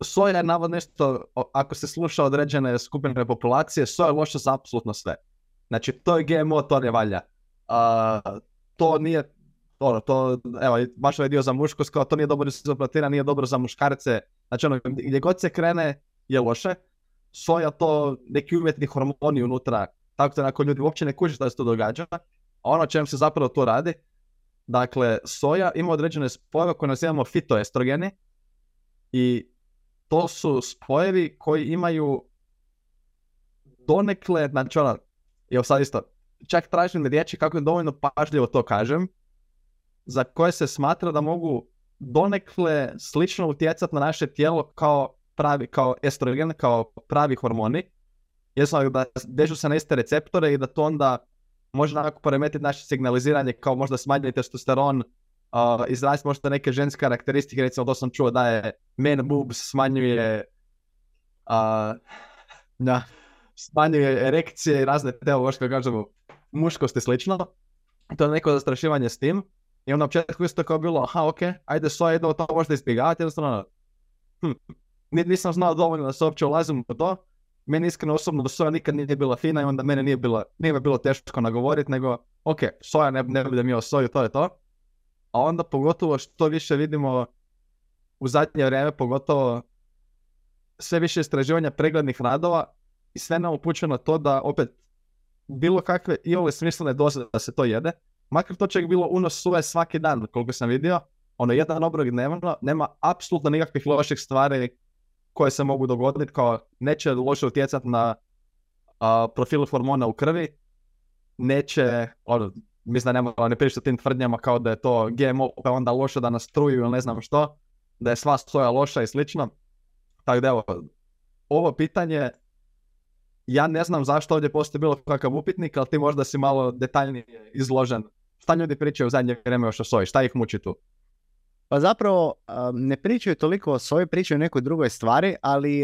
Soja je navodno nešto, ako se sluša određene skupine populacije, soja je loša za apsolutno sve. Znači, to je GMO, to ne valja. Uh, to nije ono, to, evo, baš ovaj dio za muškost, kao to nije dobro za proteina, nije dobro za muškarce. Znači, ono, gdje god se krene je loše. Soja to neki umjetni hormoni unutra, tako da ako ljudi uopće ne kuže što se to događa. A ono čem se zapravo to radi, dakle, soja ima određene spojeve koje nazivamo fitoestrogeni i to su spojevi koji imaju donekle, znači ono, evo sad isto, čak tražim riječi kako je dovoljno pažljivo to kažem, za koje se smatra da mogu donekle slično utjecati na naše tijelo kao pravi, kao estrogen, kao pravi hormoni. Jesmo da dežu se na iste receptore i da to onda može nekako poremetiti naše signaliziranje kao možda smanjiti testosteron, uh, izraziti možda neke ženske karakteristike, recimo to sam čuo da je men boobs smanjuje uh, da, smanjuje erekcije i razne te, što kažemo, muškosti slično. To je neko zastrašivanje s tim. I onda početku isto kao bilo, aha, ok, ajde so, jedno to možda izbjegavati, jednostavno, hm, nisam znao dovoljno da se uopće ulazim u to. Meni iskreno osobno soja nikad nije bila fina i onda mene nije bilo, nije me bilo teško nagovoriti, nego, ok, soja ne, ne budem o soju, to je to. A onda pogotovo što više vidimo u zadnje vrijeme, pogotovo sve više istraživanja preglednih radova i sve nam upućuje na to da opet bilo kakve i ove smislene doze da se to jede, makar to čak bilo unos suve svaki dan, koliko sam vidio, ono jedan obrok dnevno, nema apsolutno nikakvih loših stvari koje se mogu dogoditi, kao neće loše utjecati na uh, profil hormona u krvi, neće, ono, mislim da nema ne pričati tim tvrdnjama kao da je to GMO pa onda loše da nas struju ili ne znam što, da je sva soja loša i slično. Tako da evo, ovo pitanje ja ne znam zašto ovdje postoji bilo kakav upitnik, ali ti možda si malo detaljnije izložen. Šta ljudi pričaju u zadnje vrijeme još o soji? Šta ih muči tu? Pa zapravo ne pričaju toliko o soji, pričaju o nekoj drugoj stvari, ali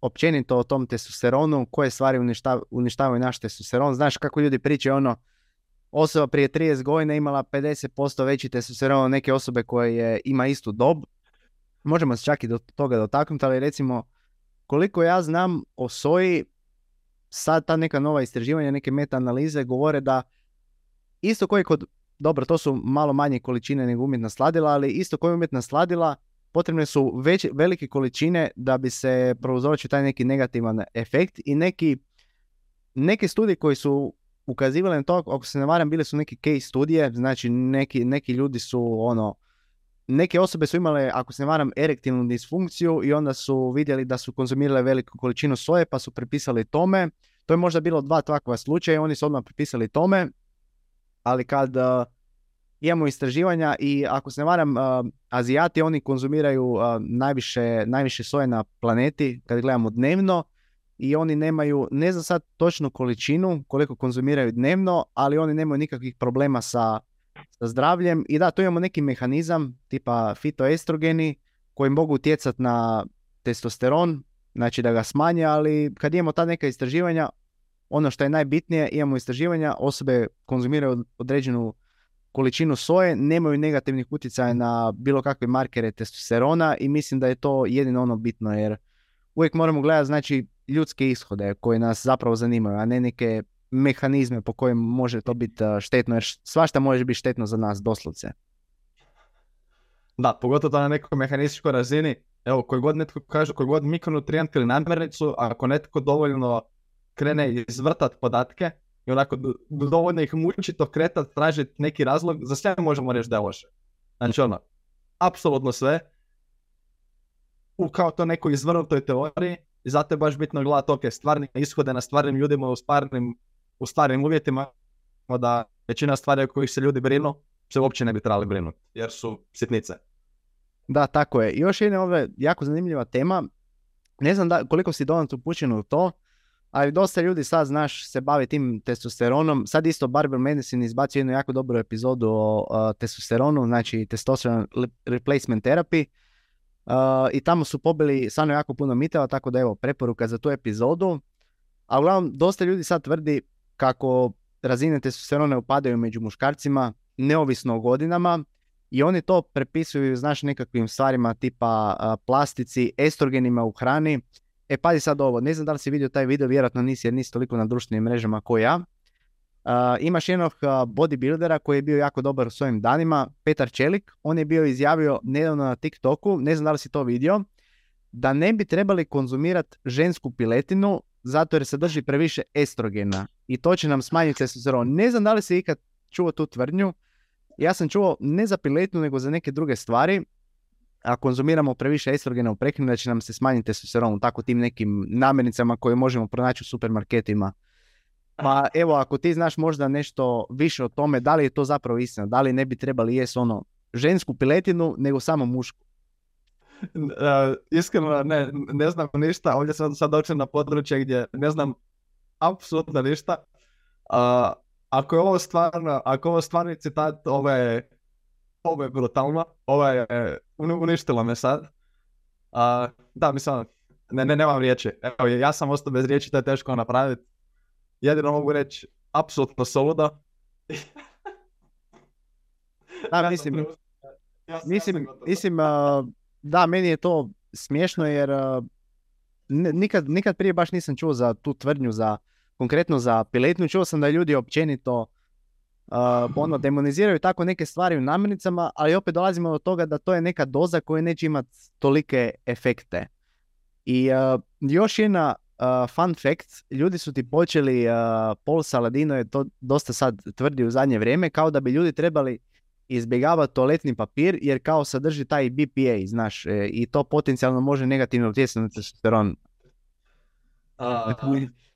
općenito o tom testosteronu, koje stvari uništavaju naš testosteron. Znaš kako ljudi pričaju ono, osoba prije 30 godina imala 50% veći testosteron od neke osobe koje ima istu dob. Možemo se čak i do toga dotaknuti, ali recimo koliko ja znam o soji, sad ta neka nova istraživanja, neke meta-analize govore da isto koji kod, dobro, to su malo manje količine nego umjetna sladila, ali isto koji umjetna sladila, potrebne su već, velike količine da bi se prouzročio taj neki negativan efekt i neki, neke studije koji su ukazivali na to, ako se ne varam, bile su neke case studije, znači neki, neki ljudi su ono, neke osobe su imale, ako se ne varam, erektilnu disfunkciju i onda su vidjeli da su konzumirale veliku količinu soje pa su prepisali tome. To je možda bilo dva takva slučaja oni su odmah prepisali tome, ali kad uh, imamo istraživanja i ako se ne varam, uh, Azijati oni konzumiraju uh, najviše, najviše soje na planeti kad gledamo dnevno i oni nemaju, ne znam sad točnu količinu koliko konzumiraju dnevno, ali oni nemaju nikakvih problema sa sa zdravljem. I da, tu imamo neki mehanizam tipa fitoestrogeni koji mogu utjecati na testosteron, znači da ga smanje, ali kad imamo ta neka istraživanja, ono što je najbitnije, imamo istraživanja, osobe konzumiraju određenu količinu soje, nemaju negativnih utjecaja na bilo kakve markere testosterona i mislim da je to jedino ono bitno jer uvijek moramo gledati znači ljudske ishode koji nas zapravo zanimaju, a ne neke mehanizme po kojim može to biti štetno, jer svašta može biti štetno za nas doslovce. Da, pogotovo to na nekoj mehanističkoj razini, evo, koji god netko kaže, koji god mikronutrijent ili namirnicu, ako netko dovoljno krene izvrtat podatke i onako dovoljno ih muči to kretat, tražiti neki razlog, za sve možemo reći da je loše. Znači ono, apsolutno sve, u kao to nekoj izvrnutoj teoriji, i zato je baš bitno gledati ok, stvarne ishode na stvarnim ljudima u stvarnim u stvarnim uvjetima da većina stvari o kojih se ljudi brinu se uopće ne bi trebali brinuti, jer su sitnice. Da, tako je. I još jedna ove jako zanimljiva tema. Ne znam da, koliko si donat upućen u to, ali dosta ljudi sad, znaš, se bavi tim testosteronom. Sad isto Barber Medicine izbacio jednu jako dobru epizodu o testosteronu, znači testosteron replacement therapy. Uh, I tamo su pobili stvarno jako puno miteva, tako da evo, preporuka za tu epizodu. A uglavnom, dosta ljudi sad tvrdi kako razine testosterona upadaju među muškarcima neovisno o godinama i oni to prepisuju znaš nekakvim stvarima tipa plastici, estrogenima u hrani. E pazi sad ovo, ne znam da li si vidio taj video, vjerojatno nisi jer nisi toliko na društvenim mrežama kao ja. Uh, imaš jednog bodybuildera koji je bio jako dobar u svojim danima, Petar Čelik, on je bio izjavio nedavno na TikToku, ne znam da li si to vidio, da ne bi trebali konzumirati žensku piletinu zato jer se drži previše estrogena i to će nam smanjiti testosteron. Ne znam da li se ikad čuo tu tvrdnju. Ja sam čuo ne za piletnu nego za neke druge stvari. A konzumiramo previše estrogena u prehrani da će nam se smanjiti testosteron tako tim nekim namirnicama koje možemo pronaći u supermarketima. Pa evo, ako ti znaš možda nešto više o tome, da li je to zapravo istina, da li ne bi trebali jesti ono žensku piletinu nego samo mušku? Uh, iskreno ne, ne znam ništa, ovdje sam sad došao na područje gdje ne znam apsolutno ništa. Uh, ako je ovo stvarno, ako je ovo stvarni citat, ovo je, ovo je brutalno, ovo je uništilo me sad. Uh, da, mislim, ne, ne, nemam riječi. Evo, ja sam ostao bez riječi, to je teško napraviti. Jedino mogu reći, apsolutno soludo. da, mislim, mislim, mislim, da, meni je to smiješno jer nikad, nikad prije baš nisam čuo za tu tvrdnju za konkretno za piletnu. Čuo sam da ljudi općenito uh, ono, demoniziraju tako neke stvari u namirnicama, ali opet dolazimo do toga da to je neka doza koja neće imati tolike efekte. I uh, još jedna uh, fun fact, ljudi su ti počeli, uh, Paul Saladino je to dosta sad tvrdi u zadnje vrijeme, kao da bi ljudi trebali izbjegavati toaletni papir jer kao sadrži taj BPA, znaš, e, i to potencijalno može negativno utjecati na testosteron.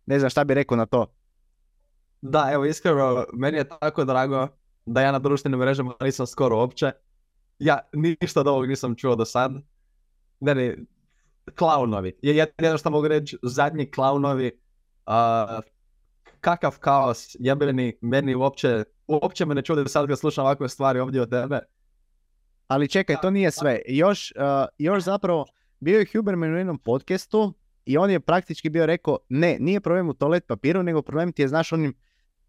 Ne znam šta bi rekao na to. Da, evo iskreno, meni je tako drago da ja na društvenim mrežama nisam skoro uopće. Ja ništa od ovog nisam čuo do sad. Ne, ne, klaunovi. Je jedno što mogu reći, zadnji klaunovi. Uh, kakav kaos, jebeni, meni uopće, uopće me ne čude sad kad slušam ovakve stvari ovdje od tebe. Ali čekaj, to nije sve. Još, uh, još zapravo, bio je Huberman u jednom podcastu i on je praktički bio rekao, ne, nije problem u toalet papiru, nego problem ti je, znaš, onim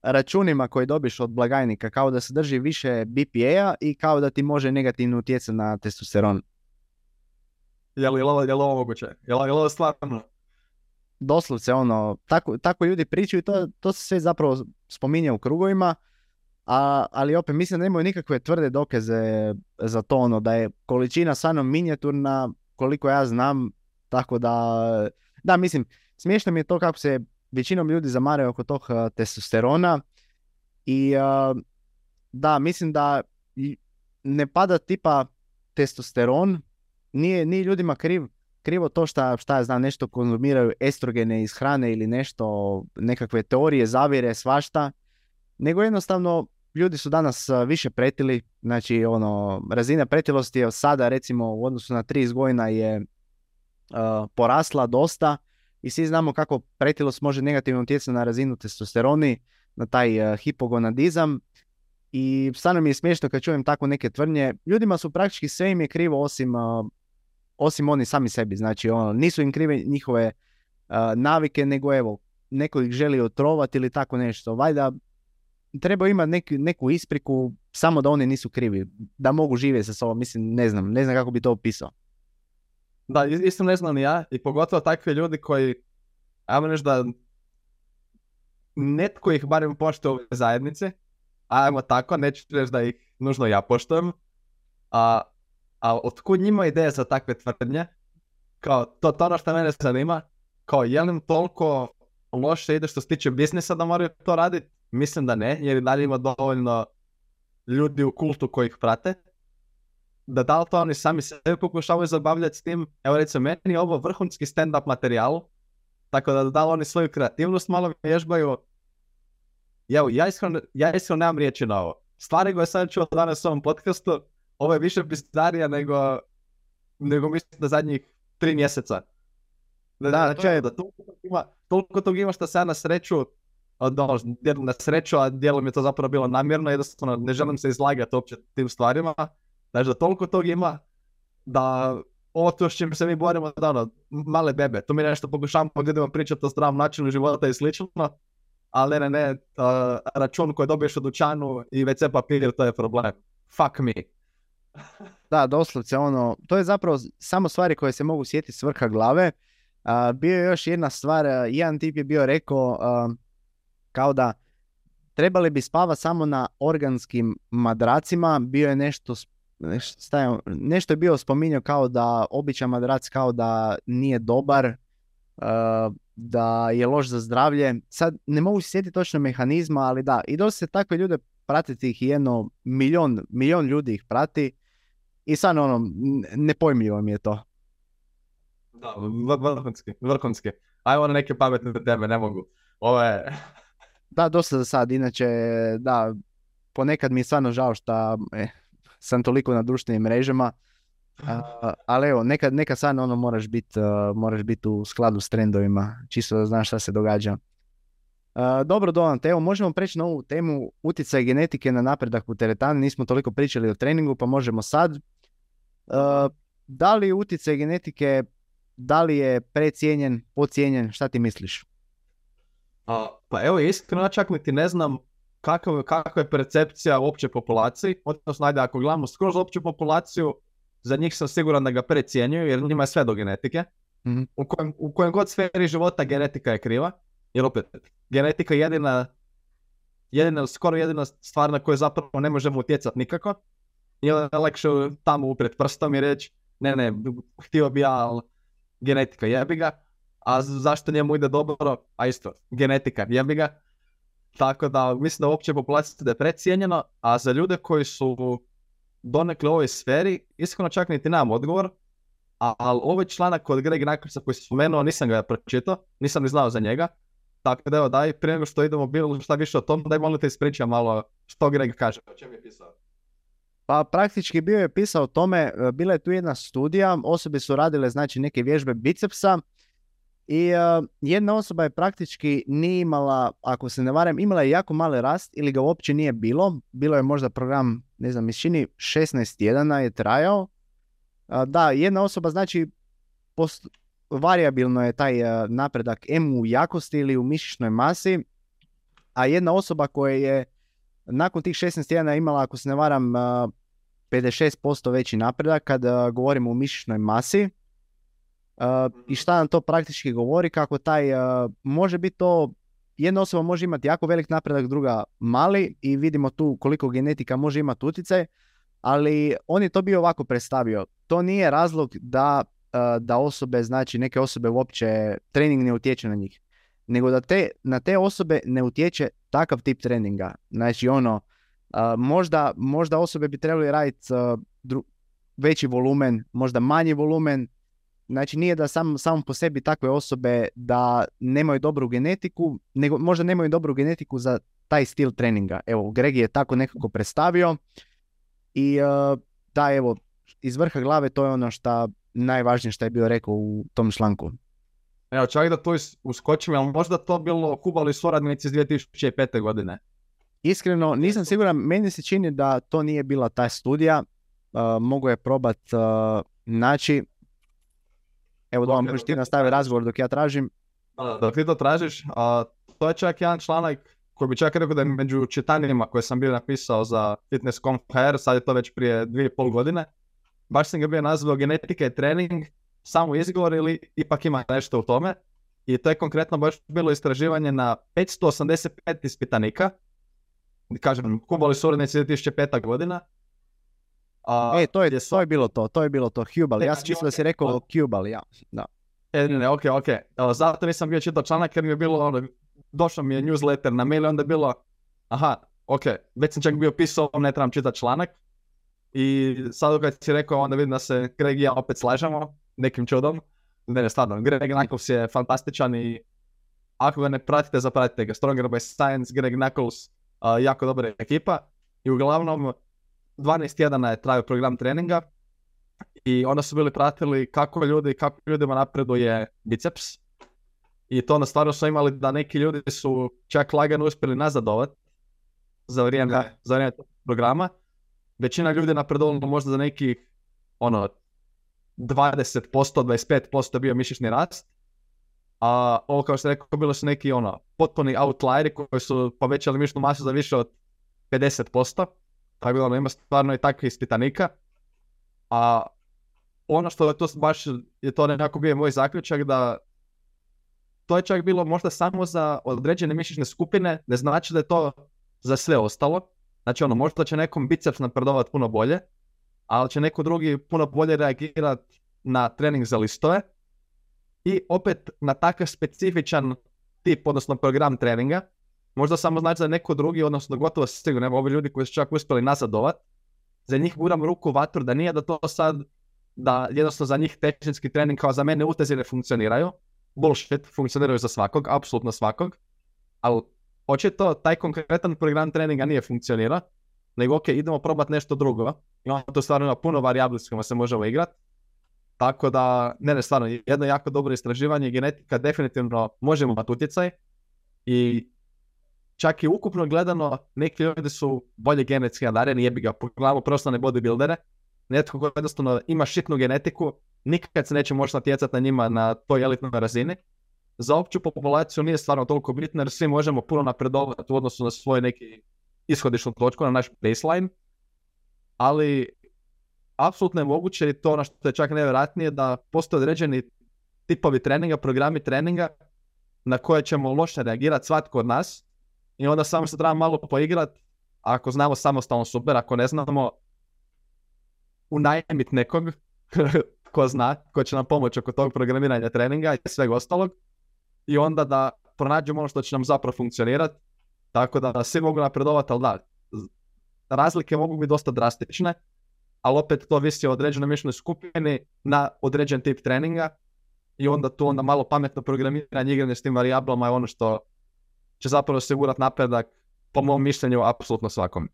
računima koje dobiš od blagajnika, kao da se drži više BPA-a i kao da ti može negativno utjecati na testosteron. Je li, ovo, je li ovo moguće? Je li, je ovo stvarno? Doslovce, ono, tako, tako ljudi pričaju i to, to se sve zapravo spominje u krugovima, a, ali opet mislim da nemaju nikakve tvrde dokaze za to, ono, da je količina stvarno minijaturna, koliko ja znam, tako da da, mislim, smiješno mi je to kako se većinom ljudi zamaraju oko tog uh, testosterona i uh, da, mislim da ne pada tipa testosteron, nije, nije ljudima kriv, krivo to šta, šta ja znam, nešto konzumiraju estrogene iz hrane ili nešto, nekakve teorije, zavire, svašta, nego jednostavno ljudi su danas uh, više pretili, znači ono, razina pretilosti je sada recimo u odnosu na 30 godina je porasla dosta i svi znamo kako pretilost može negativno utjecati na razinu testosteroni, na taj uh, hipogonadizam i stvarno mi je smiješno kad čujem tako neke tvrdnje. Ljudima su praktički sve im je krivo osim, uh, osim oni sami sebi. Znači ono, nisu im krive njihove uh, navike, nego evo, neko ih želi otrovati ili tako nešto. Valjda treba imati neku, neku ispriku samo da oni nisu krivi, da mogu živjeti sa sobom. Mislim, ne znam, ne znam kako bi to opisao. Da, isto ne znam ja i pogotovo takvi ljudi koji, ajmo da netko ih barem poštuje u zajednici, ajmo tako, neću reći da ih nužno ja poštujem, a, a otkud njima ideja za takve tvrdnje, kao to, to ono što mene zanima, kao je li toliko loše ide što se tiče biznisa da moraju to raditi? Mislim da ne, jer i dalje ima dovoljno ljudi u kultu koji ih prate, da da li to oni sami sebe pokušavaju zabavljati s tim, evo recimo meni je ovo vrhunski stand-up materijal, tako da da li oni svoju kreativnost malo vježbaju. Evo, ja iskreno, ja iskreno nemam riječi na ovo. Stvari koje sam čuo danas u ovom podcastu, ovo je više bizarija nego, nego mislim da zadnjih tri mjeseca. Da, da, da, da toliko, tog ima, toliko tog ima što se na sreću, ono, na sreću, a dijelom je to zapravo bilo namjerno, jednostavno ne želim se izlagati uopće tim stvarima, Znači da toliko tog ima da ovo to s čim se mi borimo da ono, male bebe, to mi nešto pokušavamo ljudima pričati o zdravom načinu života i slično, ali ne, ne, račun koji dobiješ u dućanu i WC papir, to je problem. Fuck me. da, doslovce, ono, to je zapravo samo stvari koje se mogu sjetiti s vrha glave. bio je još jedna stvar, jedan tip je bio rekao kao da trebali bi spavati samo na organskim madracima, bio je nešto nešto, nešto je bio spominjao kao da običan madrac kao da nije dobar, uh, da je loš za zdravlje. Sad ne mogu se sjetiti točno mehanizma, ali da, i dosta se takve ljude pratiti ih jedno milion, milion ljudi ih prati I sad ono, n- nepojmljivo mi je to. Da, vrhunski, vrhunski. Ajmo na neke pametne teme, ne mogu. Ovo je... Da, dosta za sad, inače, da, ponekad mi je stvarno žao što eh, sam toliko na društvenim mrežama, a, ali evo, nekad, nekad stvarno ono moraš biti moraš bit u skladu s trendovima, čisto da znaš šta se događa. A, dobro, Donat, evo možemo preći na ovu temu utjecaj genetike na napredak u teretani, nismo toliko pričali o treningu, pa možemo sad. A, da li utjecaj genetike, da li je precijenjen, pocijenjen, šta ti misliš? A, pa evo, iskreno čak niti ne znam kakva, kakva je percepcija u općoj populaciji, odnosno ajde ako gledamo skroz opću populaciju, za njih sam siguran da ga precijenjuju jer njima je sve do genetike. Mhm. U, kojem, u kojem god sferi života genetika je kriva, jer opet, genetika je jedina, jedina, skoro jedina stvar na koju zapravo ne možemo utjecati nikako. I onda je lakše tamo upred prstom i reći, ne, ne, htio bi ja, ali genetika jebi ga. A zašto njemu ide dobro? A isto, genetika jebi ga. Tako da mislim da uopće populacija da je precijenjeno, a za ljude koji su donekle u ovoj sferi, iskreno čak niti nemam odgovor, a, ali ovaj članak od Greg Nakrsa koji sam spomenuo, nisam ga pročitao, nisam ni znao za njega. Tako da evo, daj, prije nego što idemo bilo šta više o tom, daj molim te ispričaj malo što Greg kaže. O čem je pisao? Pa praktički bio je pisao o tome, e, bila je tu jedna studija, osobe su radile znači neke vježbe bicepsa i e, jedna osoba je praktički nije imala, ako se ne varam, imala je jako mali rast ili ga uopće nije bilo. Bilo je možda program, ne znam, mi se čini 16 tjedana je trajao. A, Da, jedna osoba znači post, variabilno je taj e, napredak em u jakosti ili u mišićnoj masi, a jedna osoba koja je nakon tih 16 tjedana imala, ako se ne varam, a, 56% veći napredak kad govorimo o mišićnoj masi. A, I šta nam to praktički govori? Kako taj, a, može biti to, jedna osoba može imati jako velik napredak, druga mali i vidimo tu koliko genetika može imati utjecaj, ali on je to bio ovako predstavio. To nije razlog da, a, da osobe, znači neke osobe uopće trening ne utječe na njih nego da te, na te osobe ne utječe takav tip treninga. Znači ono, možda, možda osobe bi trebali raditi veći volumen, možda manji volumen. Znači nije da sam, samo po sebi takve osobe da nemaju dobru genetiku, nego možda nemaju dobru genetiku za taj stil treninga. Evo, Greg je tako nekako predstavio i a, da, evo, iz vrha glave to je ono šta najvažnije što je bio rekao u tom članku. Evo, čak da to uskočim, ali možda to bilo Kubali suradnici iz 2005. godine. Iskreno, nisam siguran, meni se čini da to nije bila ta studija, uh, mogu je probat uh, naći. Evo da vam možeš ti nastavi razgovor dok ja tražim. Da, dok ti to tražiš, a, to je čak jedan članak koji bi čak rekao da je među čitanjima koje sam bio napisao za Fitness.com.hr, sad je to već prije dvije i pol godine. Baš sam ga bio nazvao genetika i trening, samo izgovor ili ipak ima nešto u tome. I to je konkretno baš bilo istraživanje na 585 ispitanika. Kažem, kubali suradnici 2005. godina. A, E, to je, to je bilo to, to je bilo to, Hubal. Ja sam mislio da si rekao. Hubal, ja. Da. E, ne, ne, ok, ok. Evo, zato nisam bio čitao članak jer mi je bilo ono, došao mi je newsletter na mail i onda je bilo, aha, ok, već sam čak bio pisao, ne trebam čitati članak. I sad kad si rekao, onda vidim da se Greg i ja opet slažemo, nekim čudom. Ne, ne, stvarno, Greg Knuckles je fantastičan i ako ga ne pratite, zapratite ga. Stronger by Science, Greg Knuckles, a, jako dobra ekipa. I uglavnom, 12 tjedana je trajao program treninga i onda su bili pratili kako ljudi, kako ljudima napreduje biceps. I to onda stvarno su imali da neki ljudi su čak lagano uspjeli nazadovat za vrijeme, za vrijeme programa. Većina ljudi je napredovala možda za nekih ono 20%, 25% bio mišićni rast. A ovo kao što rekao, bilo su neki ono potpuni outlieri koji su povećali mišićnu masu za više od 50%. Tako da ono, ima stvarno i takvih ispitanika. A ono što je to baš je to nekako bio moj zaključak da to je čak bilo možda samo za određene mišićne skupine, ne znači da je to za sve ostalo. Znači ono, možda će nekom biceps napredovat puno bolje, ali će neko drugi puno bolje reagirat na trening za listove i opet na takav specifičan tip, odnosno program treninga. Možda samo znači da neko drugi, odnosno gotovo sigurno, evo ovi ljudi koji su čak uspjeli nazadovat, za njih guram ruku vatru, da nije da to sad, da jednostavno za njih tehnički trening kao za mene utezi ne funkcioniraju. Bullshit, funkcioniraju za svakog, apsolutno svakog. Ali očito taj konkretan program treninga nije funkcionira, nego ok, idemo probati nešto drugo. I onda to stvarno ima puno varijabli s kojima se možemo igrati. Tako da, ne, ne, stvarno, jedno jako dobro istraživanje, genetika definitivno može imati utjecaj i čak i ukupno gledano, neki ljudi su bolje genetski nadareni, jebi ga, pogledamo profesionalne bodybuildere, netko koji jednostavno ima šitnu genetiku, nikad se neće moći natjecati na njima na toj elitnoj razini. Za opću populaciju nije stvarno toliko bitno jer svi možemo puno napredovati u odnosu na svoj neki ishodišnu točku, na naš baseline, ali apsolutno je moguće i to ono što je čak nevjerojatnije da postoje određeni tipovi treninga, programi treninga na koje ćemo loše reagirati svatko od nas i onda samo se treba malo poigrati ako znamo samostalno super, ako ne znamo unajmit nekog ko zna, ko će nam pomoći oko tog programiranja treninga i sveg ostalog. I onda da pronađemo ono što će nam zapravo funkcionirati tako da svi mogu napredovati, ali da, razlike mogu biti dosta drastične, ali opet to visi o određenoj mišljenoj skupini na određen tip treninga i onda tu onda malo pametno programiranje igranje s tim varijablama je ono što će zapravo osigurati napredak po mom mišljenju apsolutno svakom.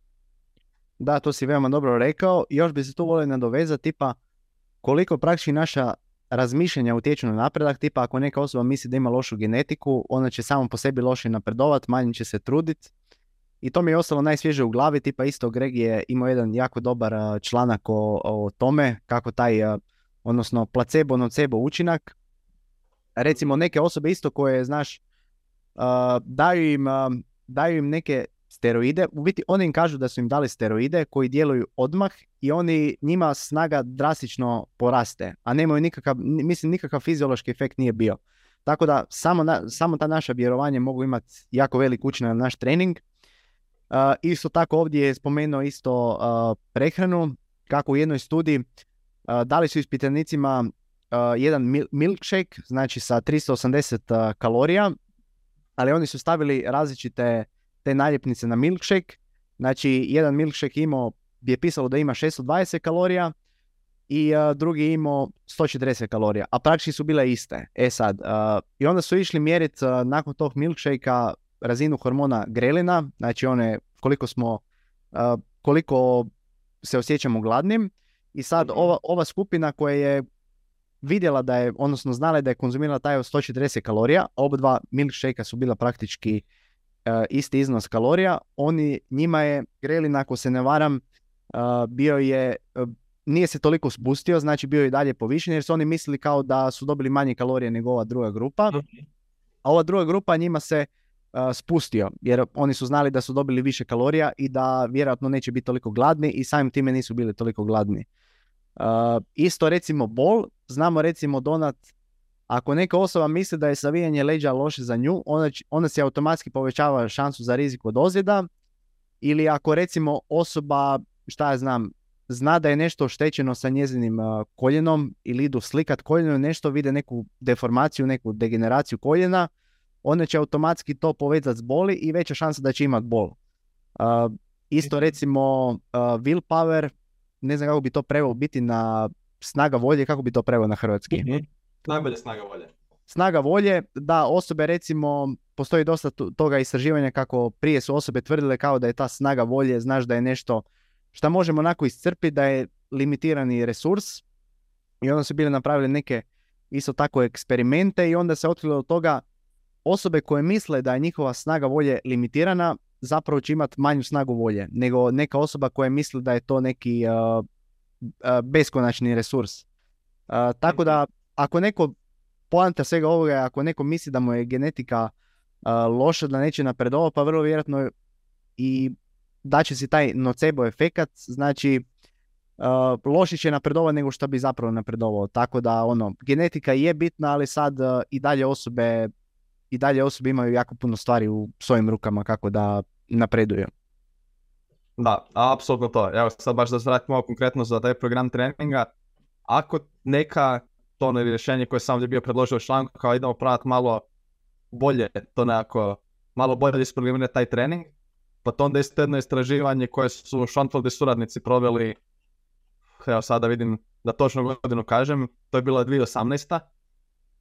Da, to si veoma dobro rekao. Još bi se tu volio nadovezati, tipa koliko praktički naša razmišljanja utječu na napredak, tipa ako neka osoba misli da ima lošu genetiku, ona će samo po sebi loše napredovat, manje će se trudit. I to mi je ostalo najsvježe u glavi, tipa isto Greg je imao jedan jako dobar članak o, o tome kako taj, odnosno placebo nocebo učinak. Recimo neke osobe isto koje, znaš, daju im, daju im neke steroide, u biti oni im kažu da su im dali steroide koji djeluju odmah i oni njima snaga drastično poraste, a nemaju nikakav, mislim nikakav fiziološki efekt nije bio. Tako da samo, samo ta naša vjerovanje mogu imati jako velik učinak na naš trening. Uh, isto tako ovdje je spomenuo isto uh, prehranu, kako u jednoj studiji uh, dali su ispitanicima jedan milkshake, znači sa 380 kalorija, ali oni su stavili različite te naljepnice na milkshake. Znači, jedan milkshake imao, je pisalo da ima 620 kalorija i uh, drugi imao 140 kalorija, a praktički su bile iste. E sad, i onda su išli mjeriti nakon tog milkshakea razinu hormona grelina, znači one koliko smo, koliko se osjećamo gladnim. I sad mhm. ova, ova skupina koja je vidjela da je, odnosno znala da je konzumirala taj 140 kalorija, oba dva milkshakea su bila praktički E, isti iznos kalorija, oni, njima je grelin, ako se ne varam, e, bio je, e, nije se toliko spustio, znači bio je i dalje povišen jer su oni mislili kao da su dobili manje kalorije nego ova druga grupa. A ova druga grupa njima se spustio jer oni su znali da su dobili više kalorija i da vjerojatno neće biti toliko gladni i samim time nisu bili toliko gladni. Isto recimo bol, znamo recimo donat ako neka osoba misli da je savijanje leđa loše za nju, onda, onda se automatski povećava šansu za rizik od ozljeda. Ili ako recimo osoba, šta ja znam, zna da je nešto oštećeno sa njezinim uh, koljenom ili idu slikat koljeno nešto, vide neku deformaciju, neku degeneraciju koljena, onda će automatski to povezati s boli i veća šansa da će imati bol. Uh, isto recimo uh, willpower, ne znam kako bi to preveo biti na snaga volje, kako bi to preveo na hrvatski. Mhm. Najbolje snaga volje. Snaga volje, da osobe recimo, postoji dosta toga istraživanja kako prije su osobe tvrdile kao da je ta snaga volje, znaš da je nešto što možemo onako iscrpiti, da je limitirani resurs i onda su bile napravili neke isto tako eksperimente i onda se otkrilo od toga osobe koje misle da je njihova snaga volje limitirana zapravo će imati manju snagu volje nego neka osoba koja misli da je to neki uh, uh, beskonačni resurs. Uh, tako da ako neko poanta svega ovoga je ako neko misli da mu je genetika loša, da neće napredovati, pa vrlo vjerojatno i će si taj nocebo efekat, znači uh, loši će napredovati nego što bi zapravo napredovao. Tako da ono, genetika je bitna, ali sad i dalje osobe i dalje osobe imaju jako puno stvari u svojim rukama kako da napreduju. Da, apsolutno to. Evo sad baš da se vratimo konkretno za taj program treninga. Ako neka to ono rješenje koje sam ovdje bio predložio u članku, kao idemo pravati malo bolje, to nekako, malo bolje isprogramirati taj trening. pa to onda isto jedno istraživanje koje su Schoenfeld i suradnici proveli, evo sada vidim da točno godinu kažem, to je bila 2018.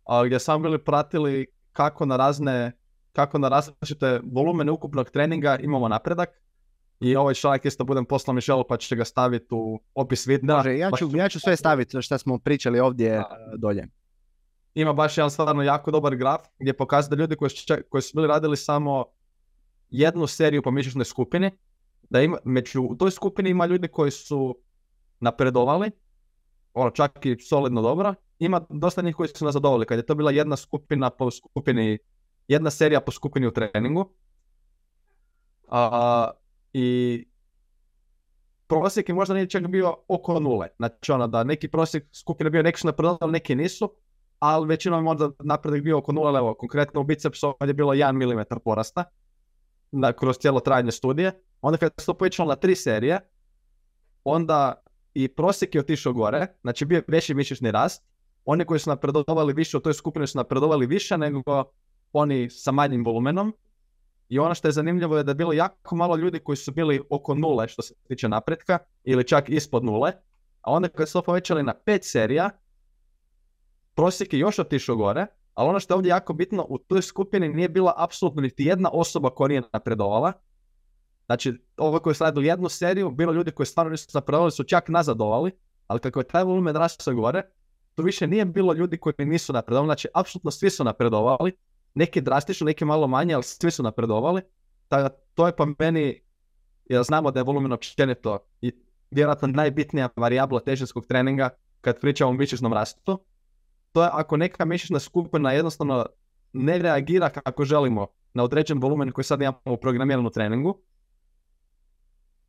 A, gdje samo bili pratili kako na razne, kako na različite volumene ukupnog treninga imamo napredak. I ovaj članak isto budem poslao Mišelu pa će ga staviti u opis videa. Može, ja ću, ja ću sve staviti što smo pričali ovdje Da. e, dolje. ima baš jedan stvarno jako dobar graf gdje pokazuje da ljudi koji koji su bili radili samo jednu seriju po mišićnoj skupini, da ima, među u toj skupini ima ljudi koji su napredovali, ono čak i solidno dobro, ima dosta njih koji su nazadovali, kad je to bila jedna skupina po skupini, jedna serija po skupini u treningu. A, I prosjek je možda nije čak bio oko nule. Znači ono da neki prosjek skupine bio neki su napredovali, neki nisu, ali većinom je možda napredak bio oko nula, evo, konkretno u bicepsu ovdje je bilo 1 mm porasta na, kroz cijelo trajanje studije. Onda kad se to povećalo na tri serije, onda i prosjek je otišao gore, znači bio veći mišićni rast. Oni koji su napredovali više u toj skupini su napredovali više nego oni sa manjim volumenom. I ono što je zanimljivo je da je bilo jako malo ljudi koji su bili oko nule što se tiče napretka ili čak ispod nule. A onda kad su to povećali na pet serija, prosjek je još otišao gore, ali ono što je ovdje jako bitno, u toj skupini nije bila apsolutno niti jedna osoba koja nije napredovala. Znači, ovo koji su radili jednu seriju, bilo ljudi koji stvarno nisu napredovali, su čak nazadovali, ali kako je taj volumen rastao gore, tu više nije bilo ljudi koji nisu napredovali, znači apsolutno svi su napredovali, neki drastično, neki malo manje, ali svi su napredovali. Tako to je po meni, jer znamo da je volumen općenito i vjerojatno najbitnija varijabla težinskog treninga kad pričamo o mišićnom rastu. To je ako neka mišićna skupina jednostavno ne reagira kako želimo na određen volumen koji sad imamo u programiranom treningu,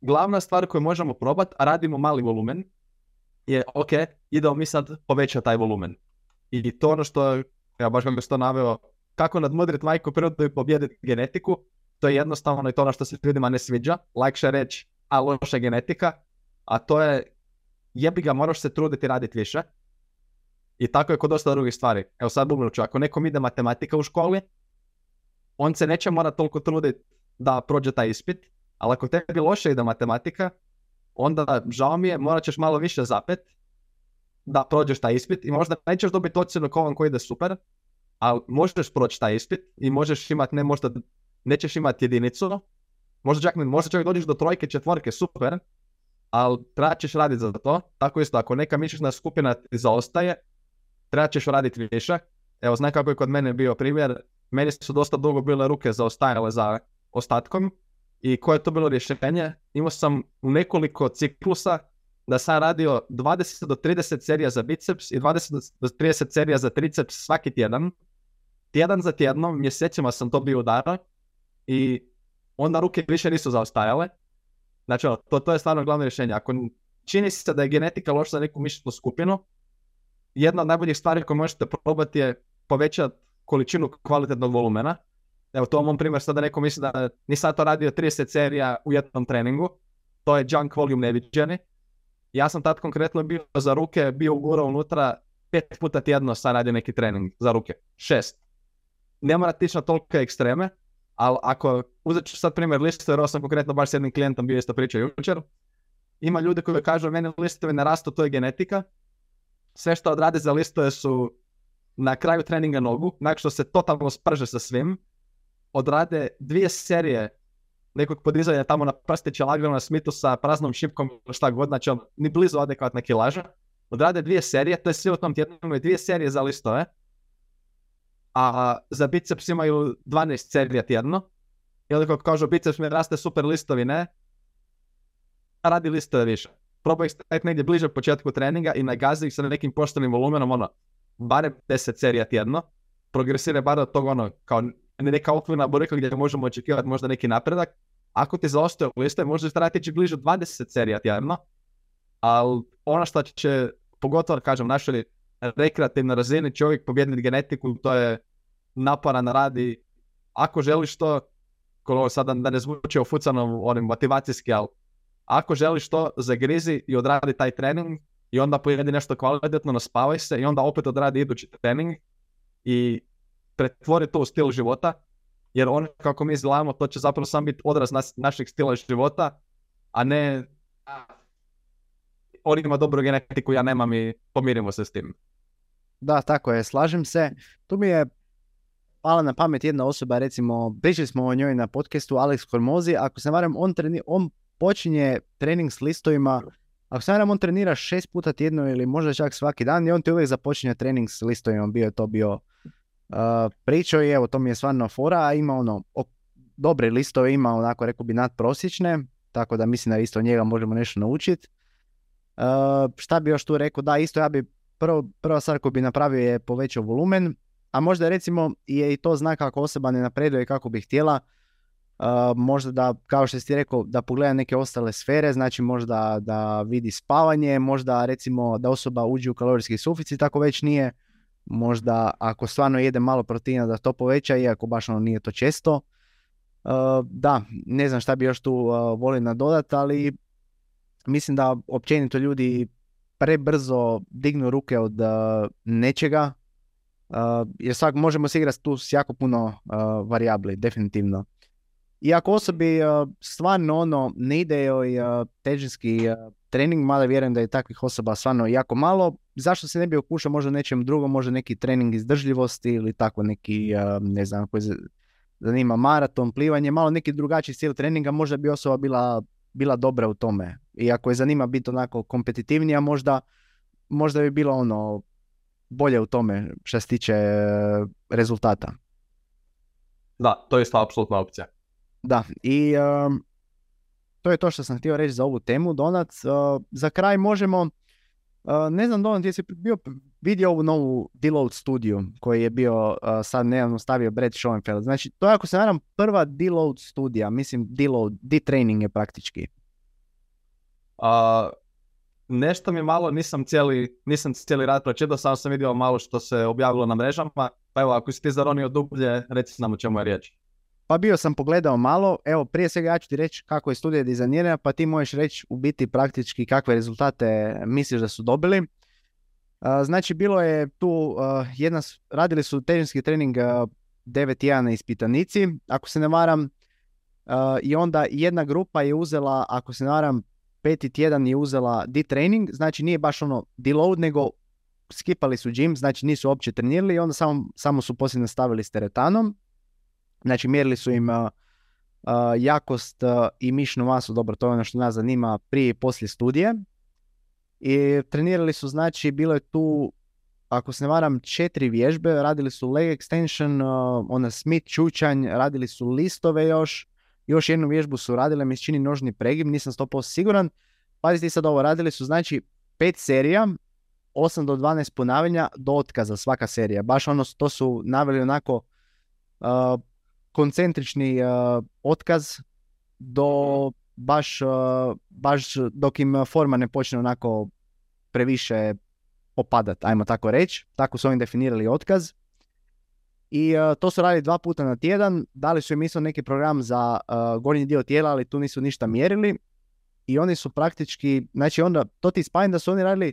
glavna stvar koju možemo probati, a radimo mali volumen, je ok, idemo mi sad povećati taj volumen. I to ono što, ja baš kako sam to naveo, kako nadmudriti majku prirodu i pobijediti genetiku, to je jednostavno i to ono što se ljudima ne sviđa, lakše je reći, a loša je genetika, a to je, jebi ga, moraš se truditi raditi više. I tako je kod dosta drugih stvari. Evo sad ću, ako nekom ide matematika u školi, on se neće morati toliko truditi da prođe taj ispit, ali ako tebi loše ide matematika, onda žao mi je, morat ćeš malo više zapet da prođeš taj ispit i možda nećeš dobiti ocjenu kao on koji ide super, ali možeš proći taj ispit i možeš imati, ne možda, nećeš imati jedinicu, možda čak, možda čak dođeš do trojke, četvorke, super, ali trebat ćeš raditi za to. Tako isto, ako neka mišićna skupina ti zaostaje, trebat ćeš raditi više. Evo, znaj kako je kod mene bio primjer, meni su dosta dugo bile ruke zaostajale za ostatkom i koje je to bilo rješenje? Imao sam u nekoliko ciklusa da sam radio 20 do 30 serija za biceps i 20 do 30 serija za triceps svaki tjedan. Tjedan za tjednom, mjesecima sam to bio udara i onda ruke više nisu zaostajale. Znači, ono, to, to je stvarno glavno rješenje. Ako čini se da je genetika loša za neku mišićnu skupinu, jedna od najboljih stvari koje možete probati je povećati količinu kvalitetnog volumena. Evo, to mom primjer sada neko misli da nisam to radio 30 serija u jednom treningu. To je junk volume neviđeni. Ja sam tad konkretno bio za ruke, bio ugurao unutra pet puta tjedno sam radio neki trening za ruke. Šest. Ne mora tići na tolike ekstreme, ali ako uzet ću sad primjer listu, jer sam konkretno baš s jednim klijentom bio isto pričao jučer, ima ljudi koji kažu meni listovi ne rastu, to je genetika. Sve što odrade za listove su na kraju treninga nogu, nakon što se totalno sprže sa svim, odrade dvije serije nekog podizanja tamo na prstića lagano na smitu sa praznom šipkom ili šta god, znači on ni blizu adekvatna kilaža. Odrade dvije serije, to je sve u tom tjednu, imaju dvije serije za listove, a za biceps imaju 12 serija tjedno. I onda kako kažu biceps mi raste super listovi, ne, radi listove više. Probaj ih staviti negdje bliže početku treninga i nagazi ih sa nekim poštenim volumenom, ono, barem 10 serija tjedno, progresira bar od toga ono, kao neka okvirna brojka gdje možemo očekivati možda neki napredak. Ako ti zaostaje liste, možeš trebati ići bliže 20 serija tjedno, ali ono što će, pogotovo kažem, našoj rekreativnoj razini čovjek pobjediti genetiku, to je naporan rad i ako želiš to, ko sada da ne zvuči ofucano onim motivacijski, ali ako želiš to, zagrizi i odradi taj trening i onda pojedi nešto kvalitetno, naspavaj se i onda opet odradi idući trening i pretvori to u stil života jer on kako mi izgledamo, to će zapravo samo biti odraz nas, našeg stila života, a ne on ima dobru genetiku, ja nemam i pomirimo se s tim. Da, tako je, slažem se. Tu mi je pala na pamet jedna osoba, recimo, pričali smo o njoj na podcastu, Alex Kormozi, ako se varam, on, treni, on počinje trening s listovima, ako se varam, on trenira šest puta tjedno ili možda čak svaki dan i on ti uvijek započinje trening s listovima, bio je to bio pričao i evo, to mi je stvarno fora, a ima ono, dobre listove, ima onako, rekao bi, nadprosječne, tako da mislim da isto od njega možemo nešto naučiti. Uh, šta bi još tu rekao? Da, isto ja bi prvo, prva stvar koju bi napravio je povećao volumen, a možda recimo je i to znak kako osoba ne napreduje kako bi htjela, uh, možda da, kao što si rekao, da pogleda neke ostale sfere, znači možda da vidi spavanje, možda recimo da osoba uđe u kalorijski suficit ako već nije, možda ako stvarno jede malo proteina da to poveća, iako baš ono nije to često. Uh, da, ne znam šta bi još tu uh, volio nadodati, ali mislim da općenito ljudi prebrzo dignu ruke od nečega, jer svak možemo se igrati tu s jako puno varijabli, definitivno. I ako osobi stvarno ono ne ide joj težinski trening, mada vjerujem da je takvih osoba stvarno jako malo, zašto se ne bi okušao možda nečem drugom, možda neki trening izdržljivosti ili tako neki, ne znam, koji zanima maraton, plivanje, malo neki drugačiji stil treninga, možda bi osoba bila, bila dobra u tome. I ako je zanima biti onako kompetitivnija, možda, možda bi bilo ono bolje u tome što se tiče e, rezultata. Da, to je apsolutna opcija. Da, i um, to je to što sam htio reći za ovu temu. Donat, uh, za kraj možemo, uh, ne znam Donat, jesi bio vidio ovu novu Deload studiju koji je bio uh, sad nedavno stavio Brad Schoenfeld. Znači, to je ako se naram prva Deload studija, mislim Deload, detraining je praktički. Uh, nešto mi malo, nisam cijeli, nisam cijeli rad pročitao, samo sam vidio malo što se objavilo na mrežama, pa evo, ako si ti zaronio dublje, reci nam o čemu je riječ. Pa bio sam pogledao malo, evo prije svega ja ću ti reći kako je studija dizajnirana, pa ti možeš reći u biti praktički kakve rezultate misliš da su dobili. Znači bilo je tu, jedna, radili su težinski trening 9.1 ispitanici, ako se ne varam, i onda jedna grupa je uzela, ako se ne varam, peti tjedan je uzela D-training, znači nije baš ono deload, nego skipali su gym, znači nisu uopće trenirali i onda samo, samo su poslije nastavili s teretanom. Znači mjerili su im uh, jakost uh, i mišnu masu, dobro to je ono što nas zanima prije i poslije studije. I trenirali su, znači bilo je tu, ako se ne varam, četiri vježbe, radili su leg extension, uh, ona smith čučanj, radili su listove još, još jednu vježbu su radile, mi čini nožni pregib, nisam 100% siguran. Pazite sad ovo, radili su znači pet serija, 8 do 12 ponavljanja do otkaza svaka serija. Baš ono, to su naveli onako uh, koncentrični uh, otkaz do baš, uh, baš dok im forma ne počne onako previše opadat, ajmo tako reći. Tako su oni definirali otkaz. I uh, to su radili dva puta na tjedan, dali su im isto neki program za uh, gornji dio tijela, ali tu nisu ništa mjerili. I oni su praktički, znači onda, to ti spajim da su oni radili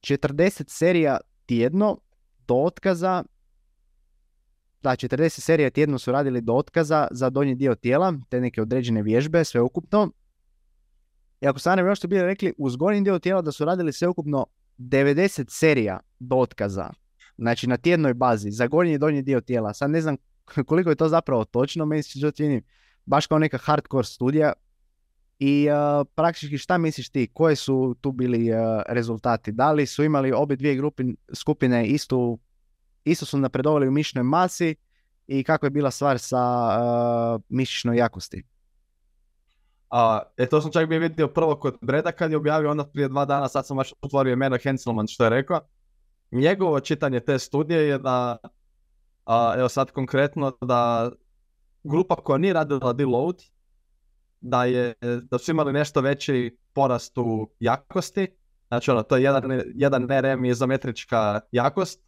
40 serija tjedno do otkaza. Da, 40 serija tjedno su radili do otkaza za donji dio tijela, te neke određene vježbe, sve ukupno. I ako sam još što bili rekli, uz gornji dio tijela da su radili sve ukupno 90 serija do otkaza. Znači na tjednoj bazi, za gornji i donji dio tijela. Sad ne znam koliko je to zapravo točno, meni se to čini baš kao neka hardcore studija. I uh, praktički šta misliš ti, koji su tu bili uh, rezultati? Da li su imali obje dvije grupi, skupine istu, isto su napredovali u mišićnoj masi i kako je bila stvar sa uh, mišićnoj jakosti? A, e, to sam čak bio vidio prvo kod Breda kad je objavio, onda prije dva dana, sad sam baš otvorio Meno Henselman što je rekao. Njegovo čitanje te studije je da, a, evo sad konkretno, da grupa koja nije radila deload, da, je, da su imali nešto veći porast u jakosti, znači ono, to je jedan, jedan RM izometrička jakost,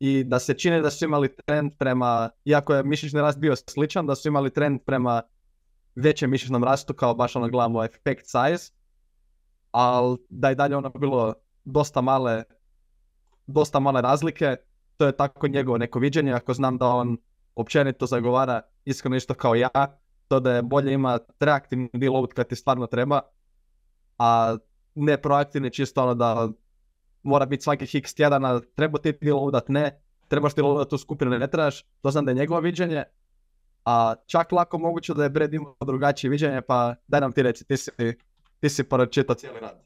i da se čini da su imali trend prema, iako je mišićni rast bio sličan, da su imali trend prema većem mišićnom rastu kao baš ono gledamo effect size, ali da je dalje ono bilo dosta male dosta male razlike. To je tako njegovo neko viđenje, ako znam da on općenito zagovara iskreno isto kao ja, to da je bolje ima reaktivni deload kad ti stvarno treba, a ne proaktivni čisto ono da mora biti svakih x tjedana, treba ti deloadat, ne, trebaš ti loadat u skupinu, ne trebaš, to znam da je njegovo viđenje, a čak lako moguće da je Brad imao drugačije viđenje, pa daj nam ti reci, ti si, ti si pročitao cijeli rad.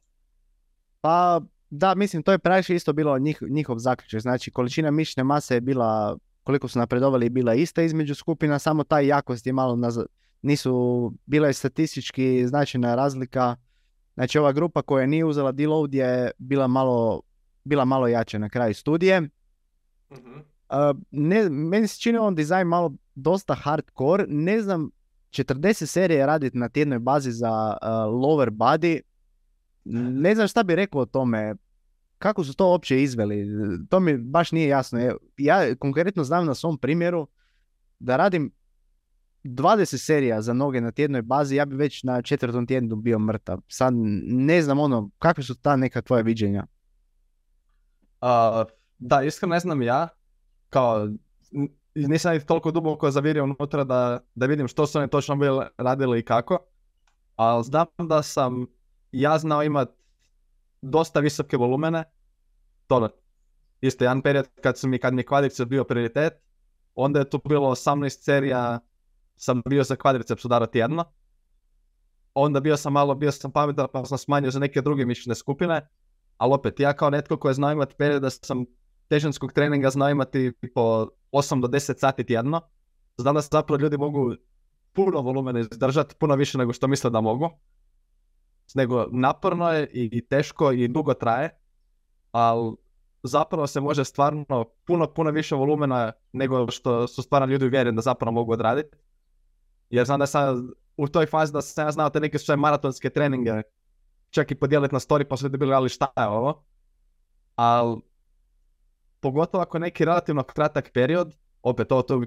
Pa da, mislim, to je praviše isto bilo njih, njihov zaključak. Znači, količina mišićne mase je bila, koliko su napredovali, bila ista između skupina, samo ta jakost je malo, naz... nisu, bila je statistički značajna razlika. Znači, ova grupa koja nije uzela deload je bila malo, bila malo jača na kraju studije. Mhm. Uh, ne, meni se čini on dizajn malo dosta hardcore. Ne znam, 40 serije raditi na tjednoj bazi za uh, lower body. Ne znam šta bi rekao o tome. Kako su to uopće izveli? To mi baš nije jasno. Ja konkretno znam na svom primjeru da radim 20 serija za noge na tjednoj bazi, ja bi već na četvrtom tjednu bio mrtav. Sad ne znam ono, kakve su ta neka tvoja viđenja? A, da, iskreno ne znam ja, kao, nisam toliko duboko zavirio unutra da, da vidim što su oni točno bili radili i kako, ali znam da sam ja znao imat dosta visoke volumene, to isto jedan period kad, su mi, kad mi kvadriceps bio prioritet, onda je tu bilo 18 serija, sam bio za kvadriceps udara tjedno, onda bio sam malo, bio sam pametan pa sam smanjio za neke druge mišićne skupine, ali opet ja kao netko koji je znao imati period da sam težinskog treninga znao imati po 8 do 10 sati tjedno, znam da zapravo ljudi mogu puno volumena izdržati, puno više nego što misle da mogu. Nego naporno je i, i teško i dugo traje, ali zapravo se može stvarno puno, puno više volumena nego što su stvarno ljudi uvjereni da zapravo mogu odraditi. Jer znam da sam u toj fazi da sam ja znao te neke sve maratonske treninge, čak i podijeliti na story pa su ljudi bili ali šta je ovo? Ali pogotovo ako je neki relativno kratak period, opet ovo tu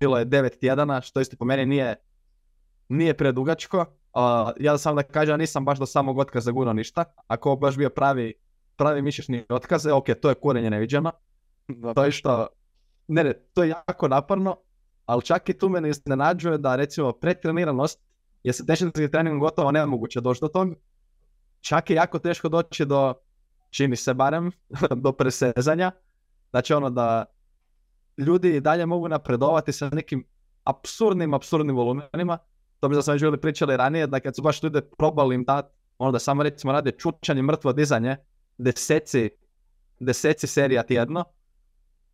bilo je 9 tjedana, što isto po meni nije, nije predugačko. Uh, ja sam da kažem, ja nisam baš do samog otkaza gurao ništa. Ako baš bio pravi, pravi mišićni otkaz, e, ok, to je kurenje neviđeno. To je što, ne, ne, to je jako naporno, ali čak i tu mene iznenađuje da recimo pretreniranost je sa težinski treningom gotovo nemoguće doći do tog. Čak je jako teško doći do, čini se barem, do presezanja. Znači ono da ljudi i dalje mogu napredovati sa nekim apsurdnim, apsurdnim volumenima. To bi da smo već pričali ranije, da kad su baš ljudi probali im dati, ono da samo recimo rade čučanje, mrtvo dizanje, deseci, deseci serija tjedno,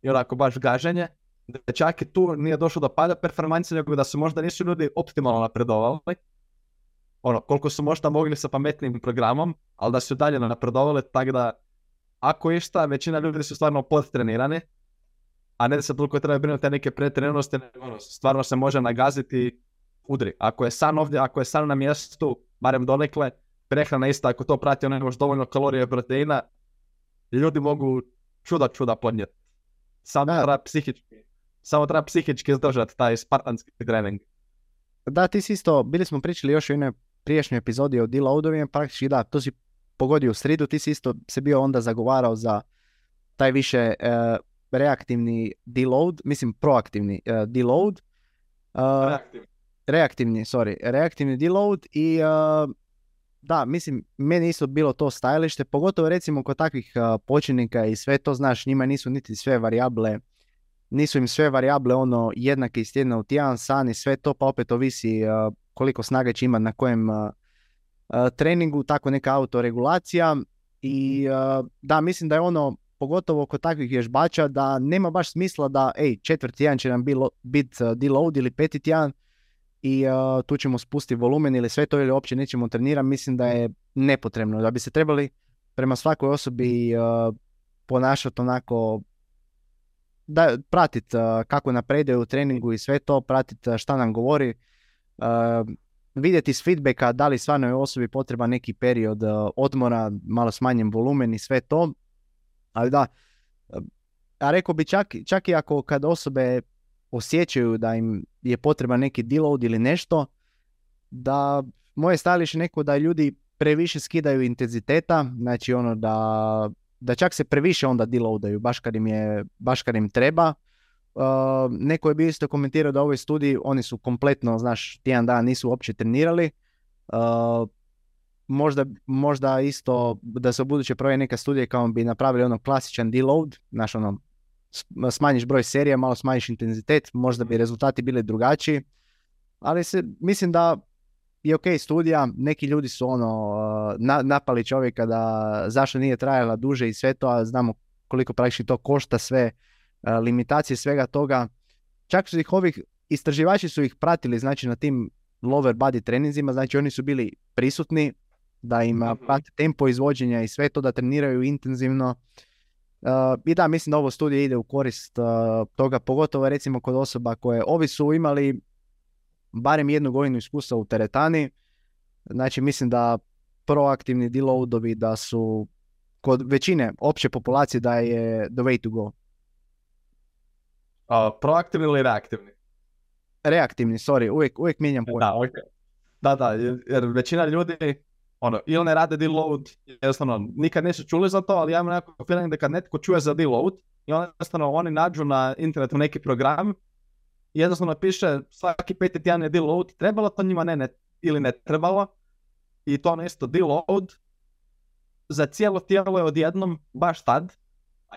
i onako baš gaženje, da čak i tu nije došlo do pada performancije, nego da su možda nisu ljudi optimalno napredovali. Ono, koliko su možda mogli sa pametnim programom, ali da su dalje napredovali, tako da ako išta, većina ljudi su stvarno podtrenirani, a ne da se toliko treba brinuti te neke pretreniranosti, nego ono, stvarno se može nagaziti udri. Ako je san ovdje, ako je san na mjestu, barem donekle, prehrana ista, ako to prati ono imaš dovoljno kalorija i proteina, ljudi mogu čuda čuda podnijeti. Samo treba psihički, samo treba psihički izdržati taj spartanski trening. Da, ti si isto, bili smo pričali još u jednoj prijašnjoj epizodi o deloadovima, praktički da, to si pogodio u sridu, ti si isto se bio onda zagovarao za taj više e, reaktivni deload, mislim proaktivni e, deload, e, reaktivni, sorry, reaktivni deload i da, mislim, meni isto bilo to stajalište, pogotovo recimo kod takvih početnika i sve to, znaš, njima nisu niti sve varijable, nisu im sve varijable ono jednake iz tjedna u tjedan, san i sve to, pa opet ovisi koliko snage će imati na kojem treningu, tako neka autoregulacija. I e, da, mislim da je ono, pogotovo kod takvih vježbača, da nema baš smisla da, ej, četvrti tjedan će nam biti deload ili peti tjedan i e, tu ćemo spustiti volumen ili sve to ili uopće nećemo trenirati, mislim da je nepotrebno, da bi se trebali prema svakoj osobi e, ponašati onako da pratiti kako napreduje u treningu i sve to, pratiti šta nam govori, uh, vidjeti iz feedbacka da li stvarno je osobi potreban neki period uh, odmora, malo smanjen volumen i sve to. Ali da, a rekao bi čak, čak i ako kad osobe osjećaju da im je potreban neki deload ili nešto, da moje stajalište neko da ljudi previše skidaju intenziteta, znači ono da da čak se previše onda deloadaju baš kad im je, baš kad im treba. Uh, neko je bio isto komentirao da u ovoj studiji oni su kompletno, znaš, tjedan dan nisu uopće trenirali. Uh, možda, možda isto da se u buduće proje neka studija kao bi napravili ono klasičan deload, znaš ono, smanjiš broj serija, malo smanjiš intenzitet, možda bi rezultati bili drugačiji. Ali se, mislim da je ok studija, neki ljudi su ono na, napali čovjeka da zašto nije trajala duže i sve to, a znamo koliko praktički to košta sve, limitacije svega toga. Čak su ih ovih, istraživači su ih pratili znači na tim lower body treninzima, znači oni su bili prisutni da im prate tempo izvođenja i sve to, da treniraju intenzivno. I da, mislim da ovo studije ide u korist toga, pogotovo recimo kod osoba koje, ovi su imali barem jednu godinu iskustva u teretani, znači mislim da proaktivni deloadovi da su kod većine opće populacije da je the way to go. Proaktivni ili reaktivni? Reaktivni, sorry, uvijek, uvijek mijenjam pojam. Da, okay. da, da, jer većina ljudi ono, ili ne rade deload, jednostavno nikad nisu čuli za to, ali ja imam nekako feeling da kad netko čuje za deload, i onda jednostavno oni nađu na internetu neki program i jednostavno piše svaki peti tjedan je deload, trebalo to njima ne, ne ili ne trebalo i to ono isto deload za cijelo tijelo je odjednom baš tad.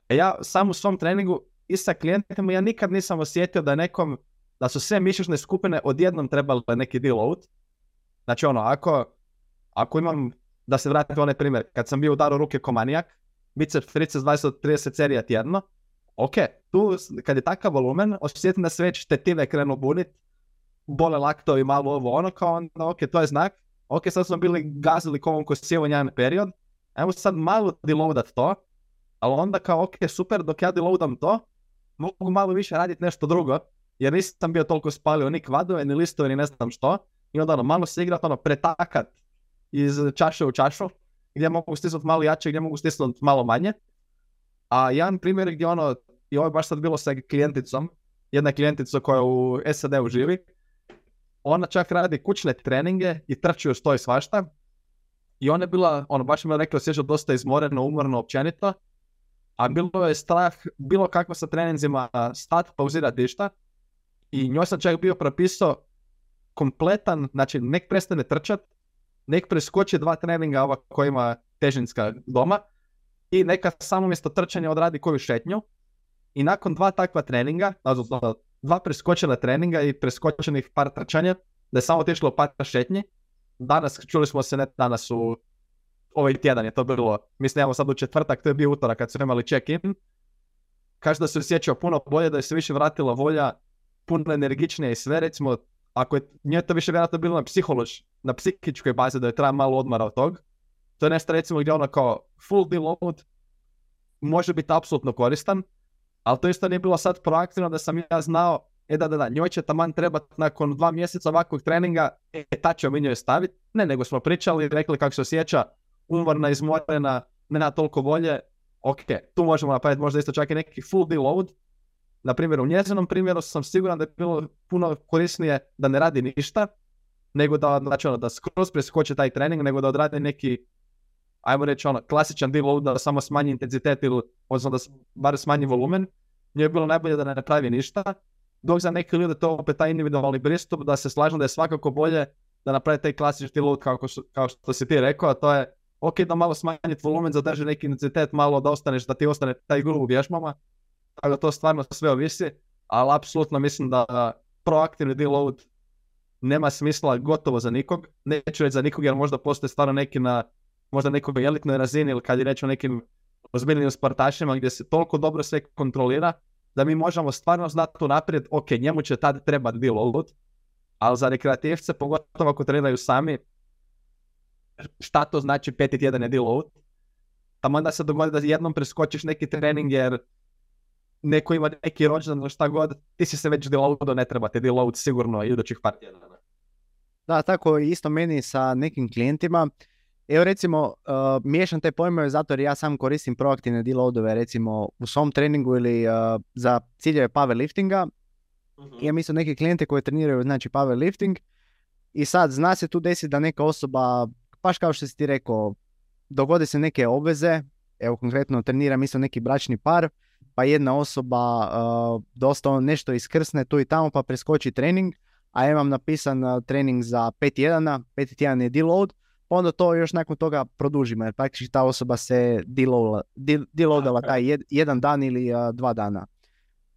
A ja sam u svom treningu i sa klijentima ja nikad nisam osjetio da nekom, da su sve mišićne skupine odjednom trebale neki deload. Znači ono, ako, ako imam, da se vratim onaj primjer, kad sam bio udaro ruke ko manijak, biceps, triceps, 20-30 serija tjedno, ok, tu kad je takav volumen, osjetim da se već tetive krenu bunit, bole laktovi malo ovo ono, kao onda ok, to je znak, ok, sad smo bili gazili kovom ko jedan period, ajmo sad malo deloadat to, ali onda kao ok, super, dok ja deloadam to, mogu malo više raditi nešto drugo, jer nisam bio toliko spalio ni kvadove, ni listove, ni ne znam što, i onda ono, malo se igrat, ono, pretakat iz čaše u čašu, gdje mogu stisnuti malo jače, gdje mogu stisnuti malo manje. A jedan primjer gdje ono, i ovo je baš sad bilo sa klijenticom, jedna klijentica koja u SAD-u živi, ona čak radi kućne treninge i trči uz to i svašta. I ona je bila, ono, baš mi je rekla, osjeća dosta izmoreno, umorno, općenito. A bilo je strah, bilo kako sa treninzima stat, pauzirati išta. I njoj sam čak bio propisao kompletan, znači nek prestane trčat, nek preskoči dva treninga ova koja ima težinska doma i neka samo mjesto trčanja odradi koju šetnju i nakon dva takva treninga, odnosno dva preskočena treninga i preskočenih par trčanja, da je samo otišlo par šetnji, danas, čuli smo se ne danas u ovaj tjedan je to bilo, mislim evo sad u četvrtak, to je bio utorak kad su imali check-in, kaže da se osjećao puno bolje, da je se više vratila volja, puno energičnije i sve, recimo, ako je nije to više vjerojatno bilo na psiholož, na psihičkoj bazi da je treba malo odmara od tog, to je nešto recimo gdje ono kao full deload može biti apsolutno koristan, ali to isto nije bilo sad proaktivno da sam ja znao, e da, da, da, njoj će taman trebati nakon dva mjeseca ovakvog treninga, e, ta ćemo mi njoj staviti. Ne, nego smo pričali i rekli kako se osjeća, umorna, izmorena, ne na toliko volje, ok, tu možemo napraviti možda isto čak i neki full deload. Na primjer, u njezinom primjeru sam siguran da je bilo puno korisnije da ne radi ništa, nego da, znači ono, da skroz preskoče taj trening, nego da odradi neki ajmo reći ono, klasičan deload da samo smanji intenzitet ili odnosno da bar smanji volumen, nije je bilo najbolje da ne napravi ništa, dok za neke ljude to opet taj individualni pristup, da se slažem da je svakako bolje da napravi taj klasični deload kao, kao što si ti rekao, a to je ok da malo smanjiti volumen, zadrži neki intenzitet, malo da ostaneš, da ti ostane taj gul u vježbama, tako da to stvarno sve ovisi, ali apsolutno mislim da proaktivni deload nema smisla gotovo za nikog, neću reći za nikog jer možda postoje stvarno neki na možda nekoj elitnoj razini ili kad je reč o nekim ozbiljnim sportašima gdje se toliko dobro sve kontrolira da mi možemo stvarno znati naprijed, ok, njemu će tad trebati deload, ali za rekreativce, pogotovo ako treniraju sami, šta to znači peti tjedan je deload? Tamo onda se dogodi da jednom preskočiš neki trening jer neko ima neki rođendan ili šta god, ti si se već deloado, ne treba te deload sigurno idućih par tjedana. Da, tako isto meni sa nekim klijentima. Evo recimo, uh, miješam te pojmove zato jer ja sam koristim proaktivne deloadove recimo u svom treningu ili uh, za ciljeve powerliftinga. Uh-huh. Imam isto neke klijente koji treniraju znači powerlifting i sad zna se tu desiti da neka osoba, baš kao što si ti rekao, dogode se neke obveze, evo konkretno treniram isto neki bračni par, pa jedna osoba uh, dosta ono nešto iskrsne tu i tamo pa preskoči trening, a ja imam napisan uh, trening za pet tjedana, peti tjedan je deload, pa onda to još nakon toga produžimo jer praktički ta osoba se deloadala, de- deloadala taj jed- jedan dan ili uh, dva dana.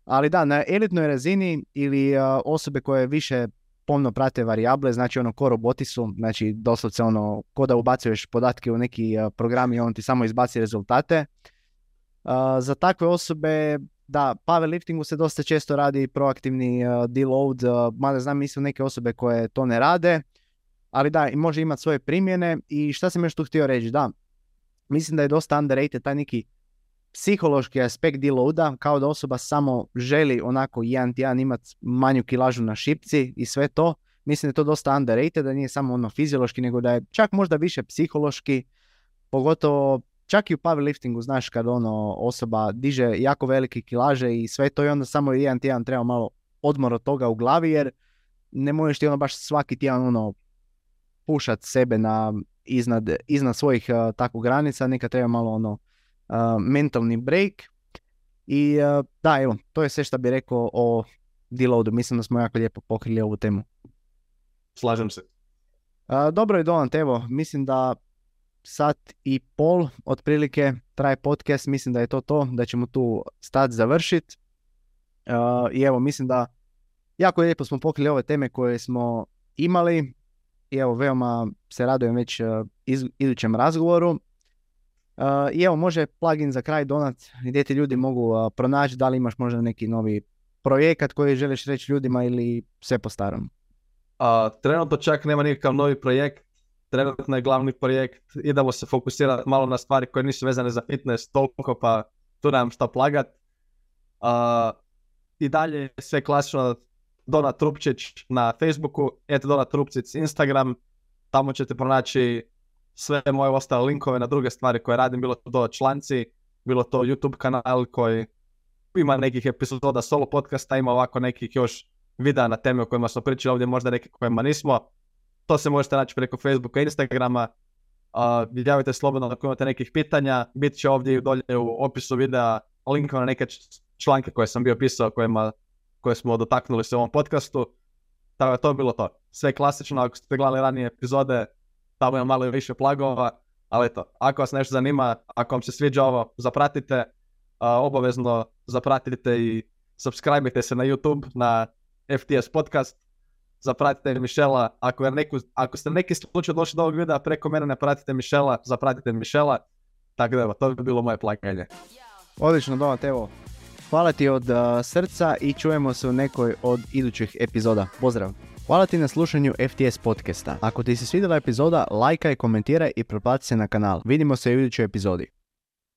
Ali da, na elitnoj razini ili uh, osobe koje više pomno prate varijable, znači ono ko roboti su, znači doslovce ono ko da ubacuješ podatke u neki uh, program i on ti samo izbaci rezultate. Uh, za takve osobe, da, powerliftingu se dosta često radi proaktivni uh, deload, uh, mada znam mislim neke osobe koje to ne rade, ali da, i može imati svoje primjene i šta sam još tu htio reći, da, mislim da je dosta underrated taj neki psihološki aspekt deloada, kao da osoba samo želi onako jedan tjedan imati manju kilažu na šipci i sve to. Mislim da je to dosta underrated, da nije samo ono fiziološki, nego da je čak možda više psihološki, pogotovo čak i u powerliftingu, znaš, kad ono osoba diže jako velike kilaže i sve to i onda samo jedan tjedan treba malo odmor od toga u glavi, jer ne možeš ti ono baš svaki tjedan ono pušat sebe na iznad, iznad svojih uh, tako granica, neka treba malo ono mentalni break. I uh, da, evo, to je sve što bih rekao o deloadu. Mislim da smo jako lijepo pokrili ovu temu. Slažem se. Uh, dobro je Donat, evo, mislim da sat i pol otprilike traje podcast, mislim da je to to, da ćemo tu stat završit. Uh, I evo, mislim da jako lijepo smo pokrili ove teme koje smo imali i evo, veoma se radujem već uh, iz, idućem razgovoru. Uh, I evo, može plugin za kraj Donat gdje ti ljudi mogu pronaći, da li imaš možda neki novi projekat koji želiš reći ljudima ili sve po starom. A, trenutno čak nema nikakav novi projekt, trenutno je glavni projekt, idemo se fokusirati malo na stvari koje nisu vezane za fitness toliko, pa tu nemam šta plagat. A, I dalje je sve klasično Donat Trupčić na Facebooku, eto Donat Trupčić Instagram, tamo ćete pronaći sve moje ostale linkove na druge stvari koje radim, bilo to članci, bilo to YouTube kanal koji ima nekih epizoda solo podcasta, ima ovako nekih još videa na teme o kojima smo pričali ovdje, možda neke kojima nismo. To se možete naći preko Facebooka i Instagrama. Uh, javite slobodno ako imate nekih pitanja. Bit će ovdje dolje u opisu videa linkova na neke članke koje sam bio pisao, kojima, koje smo dotaknuli se u ovom podcastu. Tako da to je bilo to. Sve klasično, ako ste gledali ranije epizode, tamo je malo više plagova, ali eto, ako vas nešto zanima, ako vam se sviđa ovo, zapratite, obavezno zapratite i subscribe se na YouTube, na FTS podcast, zapratite Mišela, ako, je neku, ako ste neki slučaj došli do ovog videa preko mene ne pratite Mišela, zapratite Mišela, tako da evo, to bi bilo moje plakanje. Odlično, Donat, evo, hvala ti od srca i čujemo se u nekoj od idućih epizoda. Pozdrav! Hvala ti na slušanju FTS podcasta. Ako ti se svidjela epizoda, lajkaj, komentiraj i pretplati se na kanal. Vidimo se u idućoj epizodi.